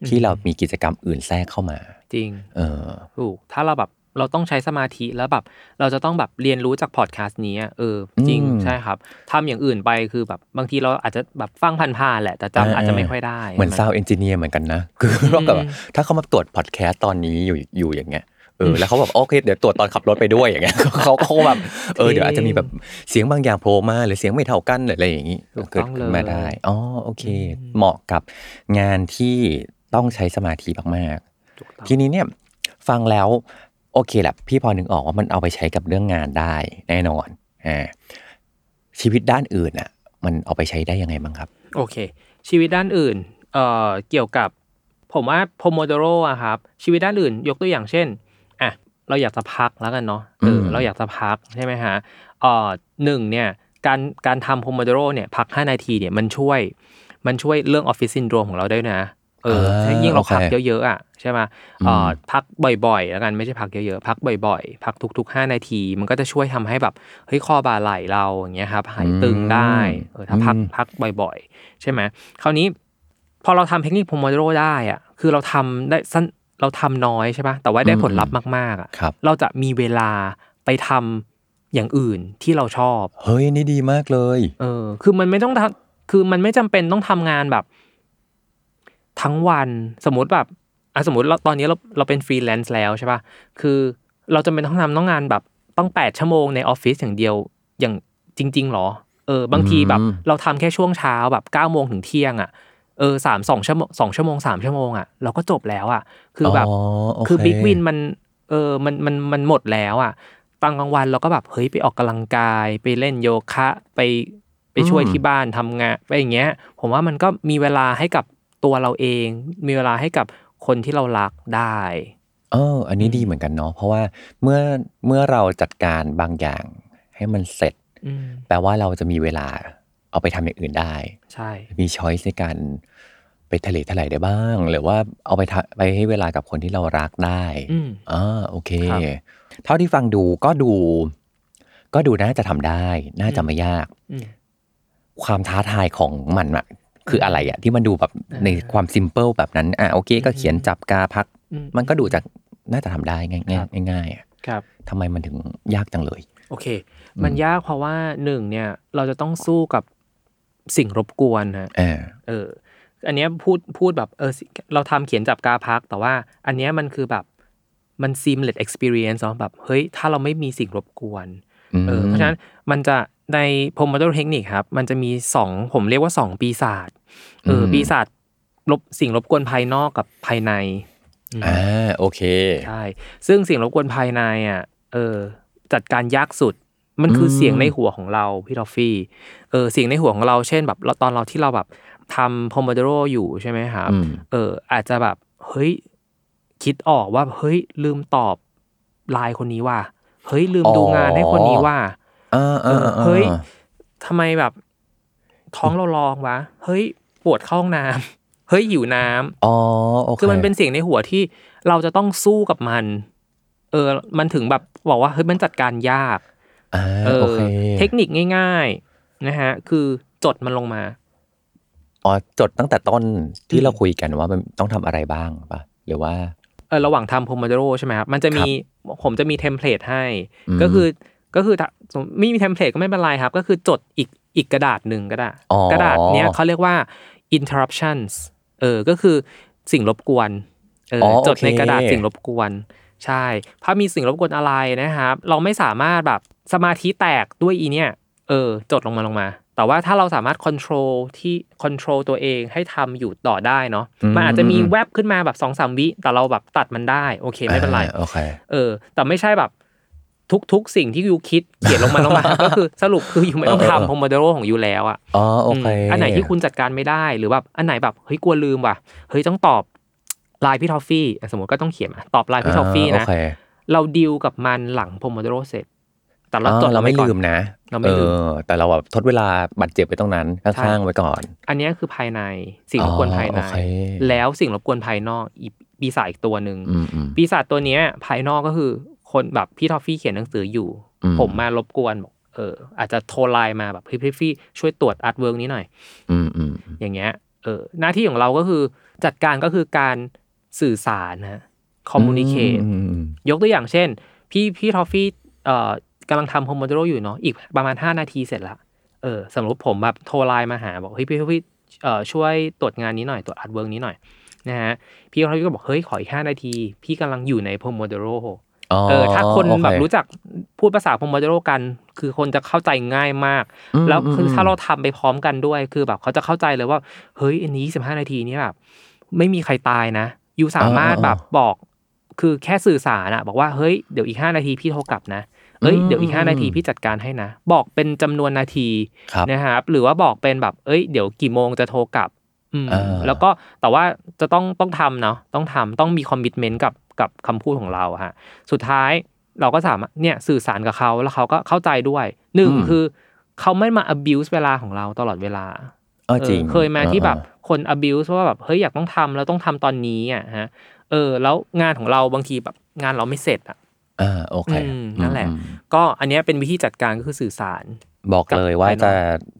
อืมที่เรามีกิจกรรมอื่นแทรกเข้ามา จริง เออถูกถ้าเราแบบเราต้องใช้สมาธิแล้วแบบ เราจะต้องแบบเรียนรู้จากพอดแคสต์นี้อะเออจริงอืมใช่ครับทำอย่างอื่นไปคือแบบบางทีเราอาจจะแบบฟังผ่านๆแหละแต่จำอาจจะไม่ค่อยได้ เหมือนใช่ซาวเอนจิเนียร์เหมือนกันนะ คือเรากับอืมถ้าเขามาตรวจพอดแคสต์ตอนนี้อยู่อยู่อย่างเงี้ย เออแล้วเขาแบบโอเคเดี๋ยวตรวจตอนขับรถไปด้วยอย่างเงี้ยเขาเขาแบบเออเดี๋ยวอาจจะมีแบบเสียงบางอย่างโผล่มาหรือเสียงไม่เท่ากันหรืออะไรอย่างงี้ถูกเกิต้ดองขึ้นมาเลยได้อ๋อโอเคอืมเหมาะกับงานที่ต้องใช้สมาธิมากถูกต้องๆทีนี้เนี่ยฟังแล้วโอเคแหละพี่พอนึกออกว่ามันเอาไปใช้กับเรื่องงานได้แน่นอนอ่าชีวิตด้านอื่นอะ มันเอาไปใช้ได้ยังไงบ้างครับ โอเค ชีวิตด้านอื่นเอ่อเกี่ยวกับ ผมว่าโพโมโดโรอะครับ ชีวิตด้านอื่น ยกตัวอย่างเช่นอะ เราอยากจะพักแล้วกันเนาะเออมเราอยากจะพักใช่ไหมฮะเอ่อหนึ่งเนี่ยการการทำ Pomodoro เนี่ยพัก 5 นาทีเนี่ยมันช่วย มันช่วยเรื่องออฟฟิศซินโดรมของเราได้ด้วยนะ เอออ่าถ้ายิ่งเราพักโอเคเยอะๆอะใช่ไหมเอ่อพักบ่อยๆ แล้วกันไม่ใช่พักเยอะๆ พักบ่อยๆ พักทุก ๆ 5 นาที มันก็จะช่วยทำให้แบบเฮ้ยคอบ่าไหล่เราอย่างเงี้ยครับหายตึงได้เออถ้าพักอืมพักบ่อยๆ ใช่ไหมคราวนี้พอเราทำเทคนิค Pomodoro ได้อะคือเราทำได้สั้น เราทำน้อยใช่ปะแต่ว่าได้ผลลัพธ์มากๆอะครับเราจะมีเวลาไปทำอย่างอื่นที่เราชอบ เฮ้ยนี่ดีมากเลย เออ คือมันไม่ต้องทำคือมันไม่จำเป็นต้องทำงานแบบ ทั้งวันสมมติแบบอะสมมติเราตอนนี้เราเราเป็นฟรีแลนซ์แล้วใช่ปะคือเราจำเป็นต้องทำต้องงานแบบต้องแปดชั่วโมงในออฟฟิศอย่างเดียวอย่างจริง ๆหรอ เออ บางทีแบบอืมเราทำแค่ช่วงเช้าแบบเก้าโมงถึงเที่ยงอะ เออสามสองชั่วโมงสองชั่วโมงสามชั่วโมงอะเราก็จบแล้วอะ คือแบบโเคือบิ๊กวินมันเออมันมันมันหมดแล้วอะตอนกลางวันเราก็แบบเฮ้ยไปออกกำลังกาย ไปเล่นโยคะไปไปช่วยอืมที่บ้านทำงานไปอย่างเงี้ย ผมว่ามันก็มีเวลาให้กับตัวเราเอง มีเวลาให้กับคนที่เรารักได้เออ อันนี้ดีเหมือนกันเนาะเพราะว่าเมื่อเมื่อเราจัดการบางอย่างให้มันเสร็จอืมแปลว่าเราจะมีเวลาเอาไปทำอย่างอื่นได้ ใช่ มีช้อยส์ในการ ไปทะเลทลายได้บ้าง หรือว่าเอาไปทะไปให้เวลากับคนที่เรารักได้อืม อ่าโอเค ครับ เท่าที่ฟังดูก็ดู ก็ดูน่าจะทำได้ น่าจะไม่ยาก อืม ความท้าทายของมันอะคืออะไรอะที่มันดูแบบอ่าในความซิมเ l ิลแบบนั้นอะโอเค ก็อืม เขียนจับกาพัก อื มันก็ดูจากน่าจะทำได้ง่ายครับง่ายง่ายๆอะครับ ทำไมมันถึงยากจังเลย โอเค มันยากเพราะว่าหนึ่งเนี่ย เราจะต้องสู้กับสิ่งรบกวนฮะ เออ เออ อันเนี้ยพูดพูดแบบเออเราทำเขียนจับกาพัก แต่ว่าอันเนี้ยมันคือแบบมัน seamless experience เนาะแบบเฮ้ยถ้าเราไม่มีสิ่งรบกวนเออเพราะฉะนั้นมันจะใน Pomodoro Technique ครับ มันจะมีสองผมเรียกว่าสองปีศาจเอออมปีศาจลบสิ่งรบกวนภายนอกกับภายในอืมอ่าโอเคใช่ซึ่งสิ่งรบกวนภายในอะเออจัดการยากสุดมันคืออมเสียงในหัวของเราพี่ทอฟฟี่เออเสียงในหัวของเราเช่นแบบเราตอนเราที่เราแบบ ทำ Pomodoro อยู่ใช่ไหมครับอืมเออ อาจจะแบบเฮ้ยคิดออกว่าเฮ้ยลืมตอบไลน์คนนี้ว่ะเฮ้ยลืมดูงานให้คนนี้ว่ะอ่าอ่าอ่าเฮ้ยทำไมแบบ ท้องเราร้องวะ เฮ้ยปวดเข้าห้องน้เฮ้ยหิวน้ำอ๋อโอเคคือมันเป็นเสียงในหัวที่เราจะต้องสู้กับมัน เออ มันถึงแบบบอกว่าเฮ้ยมันจัดการยากอ่าเอออเคเทคนิคง่าย ๆนะฮะ คือจดมันลงมา อ๋อจดตั้งแต่ต้นอืที่เราคุยกันว่ามันต้องทำอะไรบ้างปะหรือว่าเออระหว่างทำ Pomodoro ใช่ไหมครับมันจะมีผมจะมีเทมเพลตให้อืมก็คือก็คือถ้าสมมุติไม่มีเทมเพลตก็ไม่เป็นไรครับ ก็คือจดอีกอีกกระดาษหนึ่งก็ได้อ๋อกระดาษเนี้ยเขาเรียกว่า interruptions เออก็คือสิ่งรบกวนเอออ๋อจดในโอเคกระดาษสิ่งรบกวน ใช่ถ้ามีสิ่งรบกวนอะไรนะครับ เราไม่สามารถแบบสมาธิแตกด้วยอีเนี่ย เออจดลงมาลงมา แต่ว่าถ้าเราสามารถ control ที่ control ตัวเองให้ทำอยู่ต่อได้เนาะอืมมันอาจจะมีอืมแวบขึ้นมาแบบสองสามวิ แต่เราแบบตัดมันได้ โอเคไม่เป็นไรอ่าโอเคเออ แต่ไม่ใช่แบบทุกทุกสิ่งที่ you คิดเขียนลงมาลงมา ก็คือสรุปคือ you ไม่ต้องเออเออทำ Pomodoro ของ you แล้วอะอ๋อโอเคอืมอันไหนที่คุณจัดการไม่ได้หรือแบบอันไหนแบบเฮ้ยกลัวลืมว่ะเฮ้ยต้องตอบไลน์พี่ทอฟฟี่อะสมมติก็ต้องเขียนมาตอบไลน์พี่ทอฟฟี่นะโอเคเราดีลกับมันหลัง Pomodoro เสร็จ แต่เราอ๋อจดไว้ก่อนเราไม่ลืมนะเราไม่ลืมออแต่เราแบบทดเวลาบัตรเจ็บไปตรงนั้นใช่ข้างๆไว้ก่อน อันเนี้ยคือภายในสิ่งรบกวนอ๋อภายในโอเคแล้วสิ่งรบกวนภายนอกอีกปีศาจอีกตัวหนึ่งอืมอืมปีศาจตัวเนี้ย ภายนอกก็คือคนแบบพี่ทอฟฟี่เขียนหนังสืออยู่อืมผมมารบกวนบอกเออ อาจจะโทรไลน์มาแบบพี่พี่ฟี่ช่วยตรวจ artwork นี้หน่อยอืมอืมอย่างเงี้ยเออหน้าที่ของเราก็คือจัดการก็คือการสื่อสารนะ communicate อืมอืมยกตัวอย่างเช่น พี่พี่ทอฟฟี่เอ่อ กำลังทำ Pomodoro อยู่เนาะอีกประมาณ 5 นาทีเสร็จละเออสมมติผมแบบโทรไลน์มาหาบอกเฮ้ยพี่ทอฟฟี่เอ่อช่วยตรวจงานนี้หน่อยตรวจ artwork นี้หน่อยนะฮะพี่ทอฟฟี่ก็บอกเฮ้ยขออีก5นาที พี่กำลังอยู่ใน Pomodoro อ๋อเออถ้าคนโอเคแบบรู้จักพูดภาษา Pomodoro กัน คือคนจะเข้าใจง่ายมากอืมแล้วคืออืมถ้าเราทำไปพร้อมกันด้วย คือแบบเขาจะเข้าใจเลยว่า เฮ้ยอันนี้สิบห้านาทีนี้แบบไม่มีใครตายนะ you สามารถแบบบอก คือแค่สื่อสารอะบอกว่าเฮ้ยเดี๋ยวอีกห้านาทีพี่โทรกลับนะ เอ้ยอืมเดี๋ยวอีกห้านาทีพี่จัดการให้นะ บอกเป็นจำนวนนาทีครับนะครับหรือว่าบอกเป็นแบบเอ้ยเดี๋ยวกี่โมงจะโทรกลับอืมอ่าแล้วก็แต่ว่าจะต้องต้องทำเนาะต้องทำต้องมีคอมมิชเมนต์กับกับคำพูดของเราฮะสุดท้ายเราก็สามารถเนี่ยสื่อสารกับเขาแล้วเขาก็เข้าใจด้วยหนึ่งคือเขาไม่มา abuse เวลาของเราตลอดเวลาเออจริงเออเคยมาที่แบบเออคน abuse ว่าแบบเฮ้ยอยากต้องทำแล้วต้องทำตอนนี้อะฮะเออแล้วงานของเราบางทีแบบงานเราไม่เสร็จอะ อ่าโอเคอืมนั่นแหละอืมก็อันเนี้ยเป็นวิธีจัดการก็คือสื่อสาร บอกเลยว่ากับภายนอก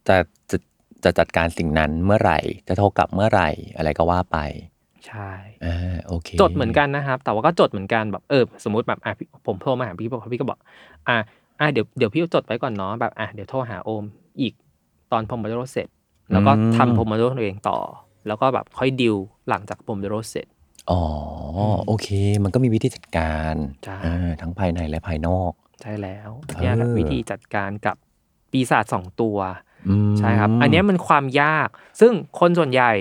จะจะจะจะจัดการสิ่งนั้นเมื่อไหร่ จะโทรกลับเมื่อไหร่ อะไรก็ว่าไป ใช่อ่าโอเค จดเหมือนกันนะครับ แต่ว่าก็จดเหมือนกันแบบเออสมมติแบบอะพี่ผมโทรมาหาพี่บอกพี่ก็บอก อะอะเดี๋ยวเดี๋ยวพี่จดไว้ก่อนเนาะแบบอะเดี๋ยวโทรหาโอมอีกตอนพมโดโรเสร็จ แล้วก็ทำพมโดโรตัวเองต่อ แล้วก็แบบค่อยดิวหลังจากพมโดโรเสร็จ อ๋อโอเค มันก็มีวิธีจัดการ ใช่อ่าทั้งภายในและภายนอก ใช่แล้วเนี่ยครับเออวิธีจัดการกับปีศาจสองตัว อืมใช่ครับ อันเนี้ยมันความยาก ซึ่งคนส่วนใหญ่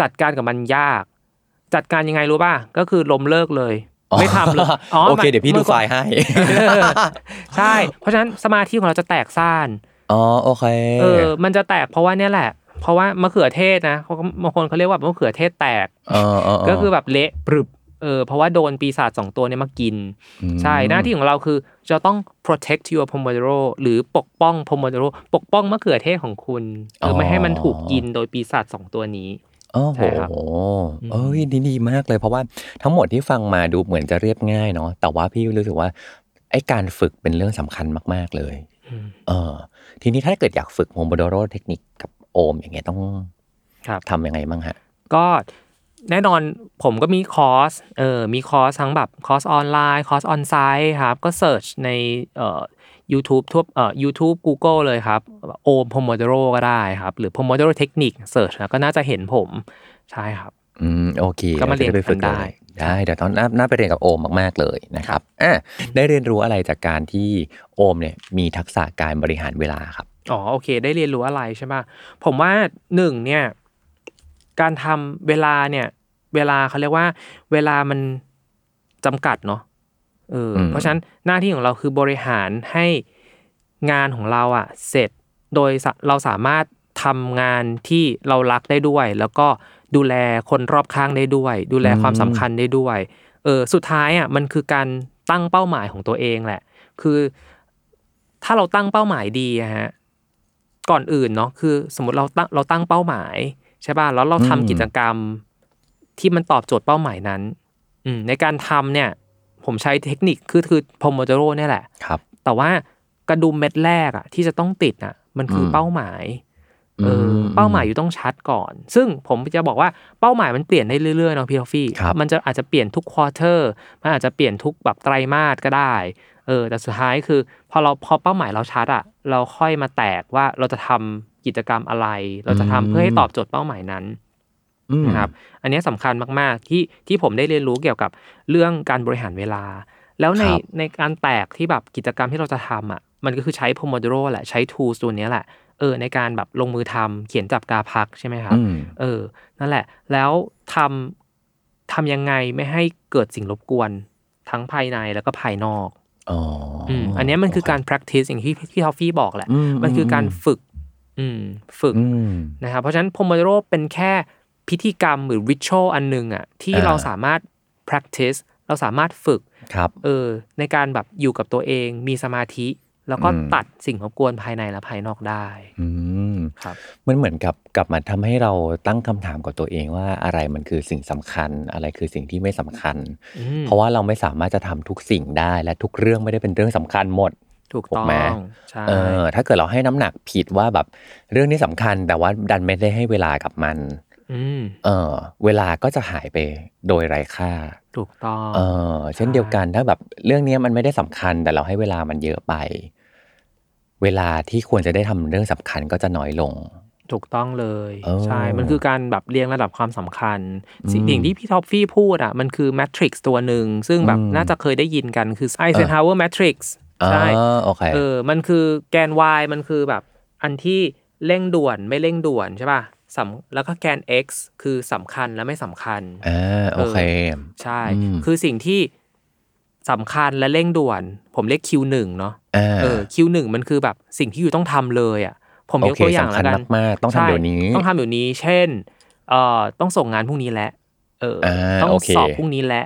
จัดการกับมันยาก จัดการยังไงรู้ป่ะก็คือล้มเลิกเลยไม่ทำเลยโอเค มัน เดี๋ยวพี่ดูมื่อก่ไฟอน ล์ให้ใช่ เพราะฉะนั้นสมาธิของเราจะแตกซ่าน อ๋อ โอเค เออ มันจะแตกเพราะว่าเนี่ยแหละ เพราะว่ามะเขือเทศนะเขาก็บางคนเขาเรียกว่ามะเขือเทศแตกเออเออเก็คือแบบเละปรึบเออเพราะว่าโดนปีศาจสองตัวเนี่ยมากินอืมใช่หน้าที่ของเราคือจะต้อง protect your pomodoro หรือปกป้อง pomodoro ปกป้องมะเขือเทศของคุณเออไม่ให้มันถูกกินโดยปีศาจสองตัวนี้โอ้โหใช่ครับเอ้ยดีดีมากเลยเพราะว่าทั้งหมดที่ฟังมาดูเหมือนจะเรียบง่ายเนาะแต่ว่าพี่รู้สึกว่าไอ้การฝึกเป็นเรื่องสำคัญมาก ๆเลยอืมเออทีนี้ถ้าเกิดอยากฝึก Pomodoro Technique กับ โอมอย่างเงี้ยต้องครับทำยังไงบ้างฮะ ก็แน่นอนผมก็มีคอร์สเออมีคอร์สทั้งแบบคอร์สออนไลน์คอร์ส onsite ครับ ก็ search ในเอ่อ YouTube ทั่วเอ่อ YouTube Google เลยครับโอม Pomodoro ก็ได้ครับ หรือ Pomodoro Technique search แล้วก็น่าจะเห็นผมใช่ครับ อืม โอเค ก็มาเรียนจะไปฝึกกันได้เลยได้เดี๋ยวตอนหน้าหน้าไปเรียนกับโอมมากๆเลยนะครับอะได้เรียนรู้อะไรจากการที่โอมเนี่ยมีทักษะการบริหารเวลาครับ อ๋อโอเค ได้เรียนรู้อะไรใช่ไหมผมว่าหนึ่งเนี่ย การทำเวลาเนี่ย เวลาเขาเรียกว่า เวลามันจำกัดเนาะเอออมเพราะฉะนั้นหน้าที่ของเราคือบริหารให้งานของเราอะเสร็จโดยสะเราสามารถทำงานที่เรารักได้ด้วย แล้วก็ดูแลคนรอบข้างได้ด้วย ดูแลความสำคัญได้ด้วยเออสุดท้ายอะมันคือการตั้งเป้าหมายของตัวเองแหละ คือ ถ้าเราตั้งเป้าหมายดีอะฮะ ก่อนอื่นเนาะคือ สมมติเราตั้งเราตั้งเป้าหมาย ใช่ป่ะแล้วเราทำอืมกิจกรรมที่มันตอบโจทย์เป้าหมายนั้น อืมในการทำเนี่ย ผมใช้เทคนิคคือคือพมโดโรเนี่ยแหละครับ แต่ว่ากระดุมเม็ดแรกอะที่จะต้องติดอะมันคืออมเป้าหมาย เอออมเป้าหมายอยู่ต้องชัดก่อน ซึ่งผมจะบอกว่าเป้าหมายมันเปลี่ยนได้เรื่อยๆเนาะพี่ทอฟฟี่ครับมันจะอาจจะเปลี่ยนทุก quarter มันอาจจะเปลี่ยนทุกแบบไตรมาสก็ได้เออแต่สุดท้ายคือ พอเราพอเป้าหมายเราชัดอะเราค่อยมาแตกว่าเราจะทำกิจกรรมอะไร เราจะทำเพื่อให้ตอบโจทย์เป้าหมายนั้นอืมนะครับ อันนี้สำคัญมาก ๆ ที่ที่ผมได้เรียนรู้เกี่ยวกับเรื่องการบริหารเวลา แล้วในครับในการแตกที่แบบกิจกรรมที่เราจะทำอะ มันก็คือใช้ Pomodoro แหละใช้ tools ตัวเนี้ยแหละเออในการแบบลงมือทำเขียนจับกาพักใช่ไหมครับอืมเออนั่นแหละ แล้วทำทำยังไงไม่ให้เกิดสิ่งรบกวนทั้งภายในแล้วก็ภายนอกอ๋อออืมอันเนี้ยมันคือการ practice อย่างที่ที่ทอฟฟี่บอกแหละอืมันคือการฝึกอืมฝึกอืมนะครับเพราะฉะนั้น Pomodoro เป็นแค่พิธีกรรมหรือ ritual อันหนึ่งอะที่อ่าเราสามารถ practice เราสามารถฝึกครับเออในการแบบอยู่กับตัวเองมีสมาธิ แล้วก็อืมตัดสิ่งรบกวนภายในและภายนอกได้อืมครับมันเหมือนกับกลับมาทำให้เราตั้งคำถามกับตัวเองว่าอะไรมันคือสิ่งสำคัญ อะไรคือสิ่งที่ไม่สำคัญอืมเพราะว่าเราไม่สามารถจะทำทุกสิ่งได้และทุกเรื่องไม่ได้เป็นเรื่องสำคัญหมดถูกถูต้กอไหมงใช่เออถ้าเกิดเราให้น้ำหนักผิดว่าแบบเรื่องนี้สำคัญแต่ว่าดันไม่ได้ให้เวลากับมันอืมเออเวลาก็จะหายไปโดยไร้ค่า ถูกต้อง เอเช่นเดียวกันถ้าแบบเรื่องนี้มันไม่ได้สำคัญแต่เราให้เวลามันเยอะไป เวลาที่ควรจะได้ทำเรื่องสำคัญก็จะน้อยลง ถูกต้องเลยเออใช่ มันคือการแบบเรียงระดับความสำคัญสิ่งอืมสิ่งที่พี่ท็อฟฟี่พูดอะมันคือ matrix ตัวหนึ่ง ซึ่งแบบอืมน่าจะเคยได้ยินกันคือ Eisenhower Matrixอ่าใช่โอเคเออมันคือแกน y มันคือแบบอันที่เร่งด่วนไม่เร่งด่วนใช่ป่ะสำแล้วก็แกน x คือสำคัญและไม่สำคัญอ่าโอเค ใช่อืมคือสิ่งที่ สำคัญและเร่งด่วน ผมเรียก Q1 เนาะอ่าเออ Q1 มันคือแบบสิ่งที่อยู่ต้องทำเลยอะผมยกโอเคตัวอย่างสำคัแล้วญกันมากๆต้องทำใช่เดี๋ยวนี้ ต้องทำเดี๋ยวนี้ เช่นเอ่อต้องส่งงานพรุ่งนี้แหละเอออ่าต้องโอเคสอบพรุ่งนี้แหละ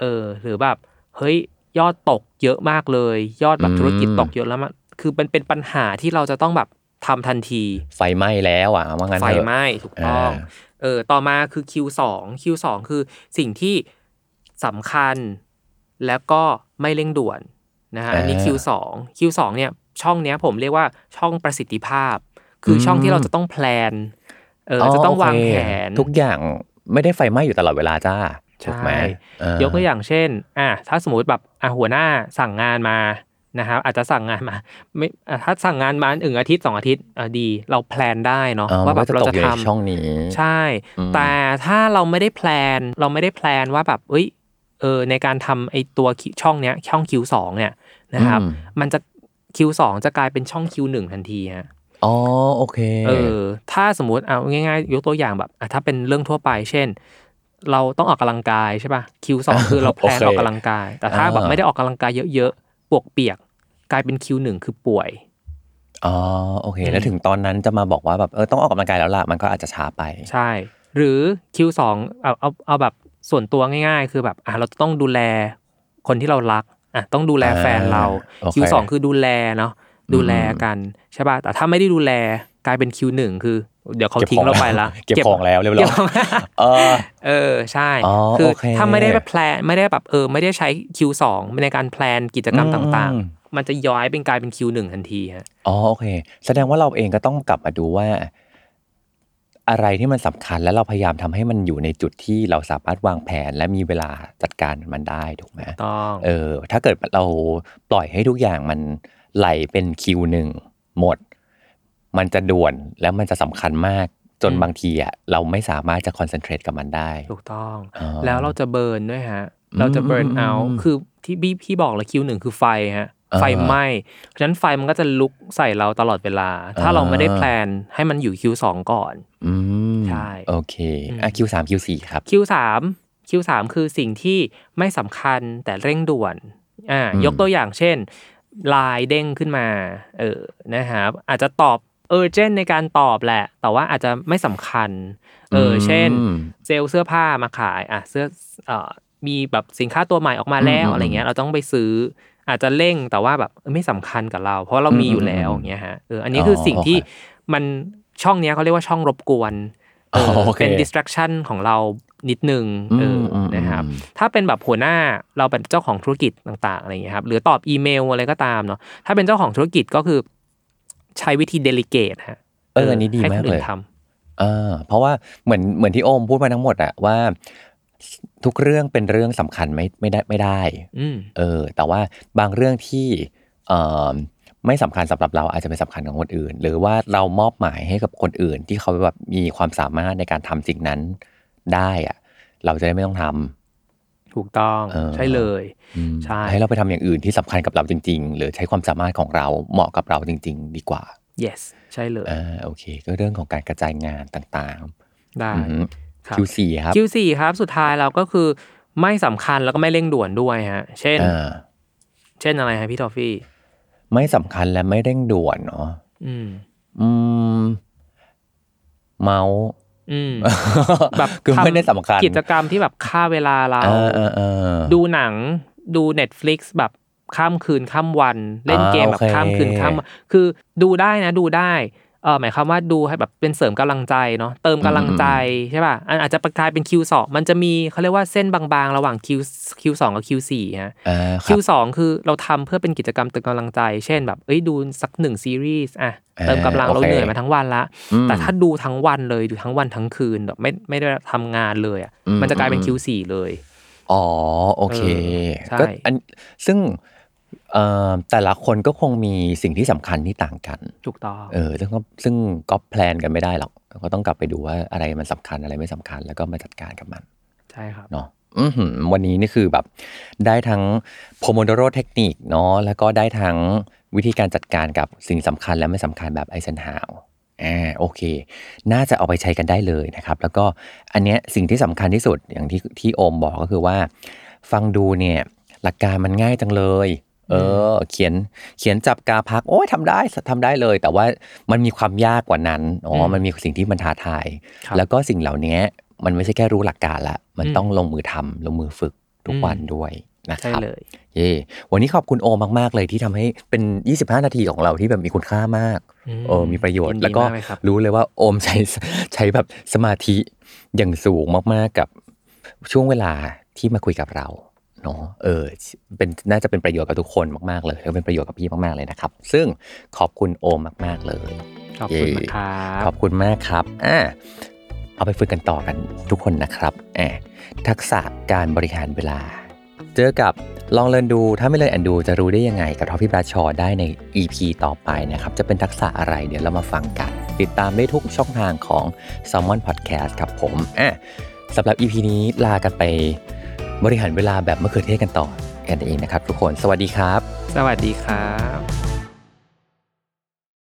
เออหรือแบบเฮ้ยยอดตกเยอะมากเลย ยอดแบบอืมธุรกิจตกเยอะแล้วมันคือเป็นเป็นปัญหาที่เราจะต้องแบบทำทันที ไฟไหม้แล้วอะว่างั้นไฟเถอะไหม้ถูกต้องอ่าเออต่อมาคือ Q2 Q2 คือสิ่งที่สำคัญ แล้วก็ไม่เร่งด่วนนะฮะอันนี้ Q2 Q2 เนี่ยช่องเนี้ยผมเรียกว่าช่องประสิทธิภาพ คืออมช่องที่เราจะต้องแพลนเออจะต้องโควางแผน ทุกอย่างไม่ได้ไฟไหม้อยู่ตลอดเวลาจ้าถูกไหมใช่เออยกตัวอย่างเช่นอะถ้าสมมติแบบอะหัวหน้าสั่งงานมานะครับอาจจะสั่งงานมาไม่อะถ้าสั่งงานมาหนึ่งอาทิตย์สองอาทิตย์อะดี เราแพลนได้เนาะเออว่ามันแบก็บจะเราตกจะอยู่ทในช่องนี้ำใช่อืมแต่ถ้าเราไม่ได้แพลนเราไม่ได้แพลนว่าแบบเอ้ย เออในการทำไอตัวช่องเนี้ยช่อง Q2 เนี่ยนะครับอืมมันจะ Q2 จะกลายเป็นช่อง Q1 ทันทีฮะอ๋อโอเคเออถ้าสมมุติเอาง่ายๆ ยกตัวอย่างแบบอะถ้าเป็นเรื่องทั่วไป เช่น เราต้องออกกำลังกายใช่ป่ะ Q2 คือเราแพลนโอเคออกกำลังกาย แต่ถ้าแบบอ่าไม่ได้ออกกำลังกายเยอะๆปวกเปียกกลายเป็น Q1 คือป่วยอ๋อโอเคอืมแล้วถึงตอนนั้นจะมาบอกว่าแบบเออต้องออกกำลังกายแล้วล่ะมันก็อาจจะช้าไป ใช่ หรือ Q2 เอาเอาเอาแบบ ส่วนตัวง่าย ๆ คือแบบอะเราต้องดูแลคนที่เรารักอะต้องดูแลแฟนเราอ่าโอเค Q2 คือดูแลเนาะดูแลกันใช่ป่ะแต่ถ้าไม่ได้ดูแลกลายเป็น Q1 คือ เดี๋ยวเขาทิ้งเราไปละเก็บของแล้วเรียบร้เก็อบยของเออเออใช่อ๋อคือโอเคถ้าไม่ได้แพลนไม่ได้แบบเออ ไม่ได้ใช้ Q2 ในการแพลนกิจกรรมอืมต่างอืมๆมันจะย้อยเป็นกลายเป็น Q1 ทันทีฮะอ๋อโอเค แสดงว่าเราเองก็ต้องกลับมาดูว่า อะไรที่มันสำคัญแล้วเราพยายามทำให้มันอยู่ในจุดที่เราสามารถวางแผนและมีเวลาจัดการมันได้ถูกไหม ต้องเออถ้าเกิดเราปล่อยให้ทุกอย่างมันไหลเป็น Q หนึ่งหมด มันจะด่วนแล้วมันจะสำคัญมากจนบางทีอะเราไม่สามารถจะ concentrate กับมันได้ถูกต้องอ๋อแล้วเราจะ burn ด้วยฮะ เราจะ burn อืม out อืม คือที่พี่พี่บอกเลย Q1 คือไฟฮะอ่า ไฟไหม้เพราะฉะนั้นไฟมันก็จะลุกใส่เราตลอดเวลา ถ้าเราไม่ได้อ่า plan ให้มันอยู่ Q2 ก่อนอืมใช่โอเคอะ Q สาม Q สี่ครับ Q3 Q3 คือสิ่งที่ไม่สำคัญแต่เร่งด่วนอ่าอืมยกตัวอย่างเช่นไลน์เด้งขึ้นมาเออนะครับอาจจะตอบเออเจนในการตอบแหละ แต่ว่าอาจจะไม่สำคัญเออเช่นอืมเซลล์เสื้อผ้ามาขายอะเสื้อเอ่อมีแบบสินค้าตัวใหม่ออกมาแล้วอืมอะไรเงี้ยเราต้องไปซื้อ อาจจะเร่งแต่ว่าแบบเออไม่สำคัญกับเรา เพราะเรามีอยู่แล้วอืมอย่างเงี้ยฮะเอออันนี้คือออสิ่งที่โอเคมันช่องเนี้ยเขาเรียกว่าช่องรบกวนเออโอเคเป็น distraction ของเรานิดนึงเอออมนะครับอืมถ้าเป็นแบบหัวหน้าเราเป็นเจ้าของธุรกิจต่างๆอะไรอย่างเงี้ยครับหรือตอบอีเมลอะไรก็ตามเนาะถ้าเป็นเจ้าของธุรกิจก็คือใช้วิธีเดลิเกตฮะเอออันนี้ดีให้มาคกนเลอื่ยนทอ่าเพราะว่าเหมือนเหมือนที่โอมพูดมาทั้งหมดอะว่า ทุกเรื่องเป็นเรื่องสำคัญไม่ไม่ได้ไม่ได้ำอืมเออ แต่ว่าบางเรื่องที่เอ่อไม่สำคัญสำหรับเราอาจจะเป็นสำคัญของคนอื่น หรือว่าเรามอบหมายให้กับคนอื่น ที่เขาแบบมีความสามารถในการทำสิ่งนั้นได้อะเราจะได้ไม่ต้องทำถูกต้องเออใช่เลยอืมใช่ให้เราไปทำอย่างอื่นที่สำคัญกับเราจริง ๆ หรือใช้ความสามารถของเราเหมาะกับเราจริง ๆ ดีกว่า yes ใช่เลยอ่าโอเค ก็เรื่องของการกระจายงานต่างได้ๆอืมครับ Q4 ครับ Q4 ครับสุดท้ายเราก็คือไม่สำคัญแล้วก็ไม่เร่งด่วนด้วยฮะ เช่นอ่าเช่นอะไรฮะพี่ทอฟฟี่ ไม่สำคัญและไม่เร่งด่วนเนาะอืม อืม เมาส์อืมแบบคือไม่ได้ทำสำคัญกิจกรรมที่แบบฆ่าเวลาเราเออเออเออดูหนังดู Netflix แบบข้ามคืนข้ามวัน เล่นอ่าเกมแบบโอเคข้ามคืนข้ามวันคือดูได้นะ ดูได้ เออหมายความว่าดูให้แบบเป็นเสริมกำลังใจเนาะเติมกำลังใจใช่ป่ะอันอาจจะกลายเป็น Q2 มันจะมีเขาเรียกว่าเส้นบางๆ ระหว่าง Q Q2 กับ Q4 ฮะอ่าครับ Q2 คือเราทำเพื่อเป็นกิจกรรมเติมกำลังใจ เช่นแบบเอ้ยดูสักหนึ่งซีรีส์อะเติมกำลังอ่าเราโอเคเหนื่อยมาทั้งวันละอืมแต่ถ้าดูทั้งวันเลยดูทั้งวันทั้งคืนแบบไม่ไม่ได้ทำงานเลยอะอืมมันจะกลายเป็นอืม Q4 เลยอ๋อโอเคเออใช่ก็อันซึ่งเอ่อ แต่ละคนก็คงมีสิ่งที่สำคัญที่ต่างกันถูกต้องเออซึ่งก็ซึ่งก็แพลนกันไม่ได้หรอกก็ต้องกลับไปดูว่าอะไรมันสำคัญอะไรไม่สำคัญ แล้วก็มาจัดการกับมัน ใช่ครับเนาะอื้อหือวันนี้นี่คือแบบได้ทั้ง Pomodoro เทคนิคเนาะแล้วก็ได้ทั้งวิธีการจัดการกับสิ่งสำคัญและไม่สำคัญแบบไอเซนฮาวอ่าโอเค น่าจะเอาไปใช้กันได้เลยนะครับ แล้วก็อันเนี้ยสิ่งที่สำคัญที่สุดอย่างที่ที่โอมบอกก็คือว่า ฟังดูเนี่ยหลักการมันง่ายจังเลย เออ เขียนเขียนจับกาพัก โอ้ยทำได้ทำได้เลย แต่ว่ามันมีความยากกว่านั้นอ๋ออมมันมีสิ่งที่มันท้าทายครับแล้วก็สิ่งเหล่านี้มันไม่ใช่แค่รู้หลักการละมันอืมต้องลงมือทำลงมือฝึกทุกอืมวันด้วยนะคใช่รับเลยเย่วันนี้ขอบคุณโอมาก ๆ เลยที่ทำให้เป็น 25 นาทีของเราที่แบบมีคุณค่ามากอืมเออมีประโยชน์ยินดีแล้วก็มากเลยครับรู้เลยว่าโอมใช้ใช้แบบสมาธิอย่างสูงมากๆกับช่วงเวลาที่มาคุยกับเรา เนาะเออเป็นน่าจะเป็นประโยชน์กับทุกคนมากๆเลยแล้วเป็นประโยชน์กับพี่มากๆเลยนะครับ ซึ่งขอบคุณโอมมาก ๆ เลย ขอบคุณเย่มากครับขอบคุณมากครับอ่าเอาไปฝึกกันต่อกันทุกคนนะครับแอบทักษะการบริหารเวลา เจอกับลองเรียนดู ถ้าไม่เลยแอนดูจะรู้ได้ยังไงกับทอฟฟี่บราชอได้ใน EP ต่อไปนะครับ จะเป็นทักษะอะไรเดี๋ยวเรามาฟังกัน ติดตามได้ทุกช่องทางของ s ซ l m o n Podcast ครับผมอะสำหรับ EP นี้ลากันไป บริหารเวลาแบบมะเขือเทศกันต่อกันเองนะครับทุกคน สวัสดีครับ สวัสดีครับ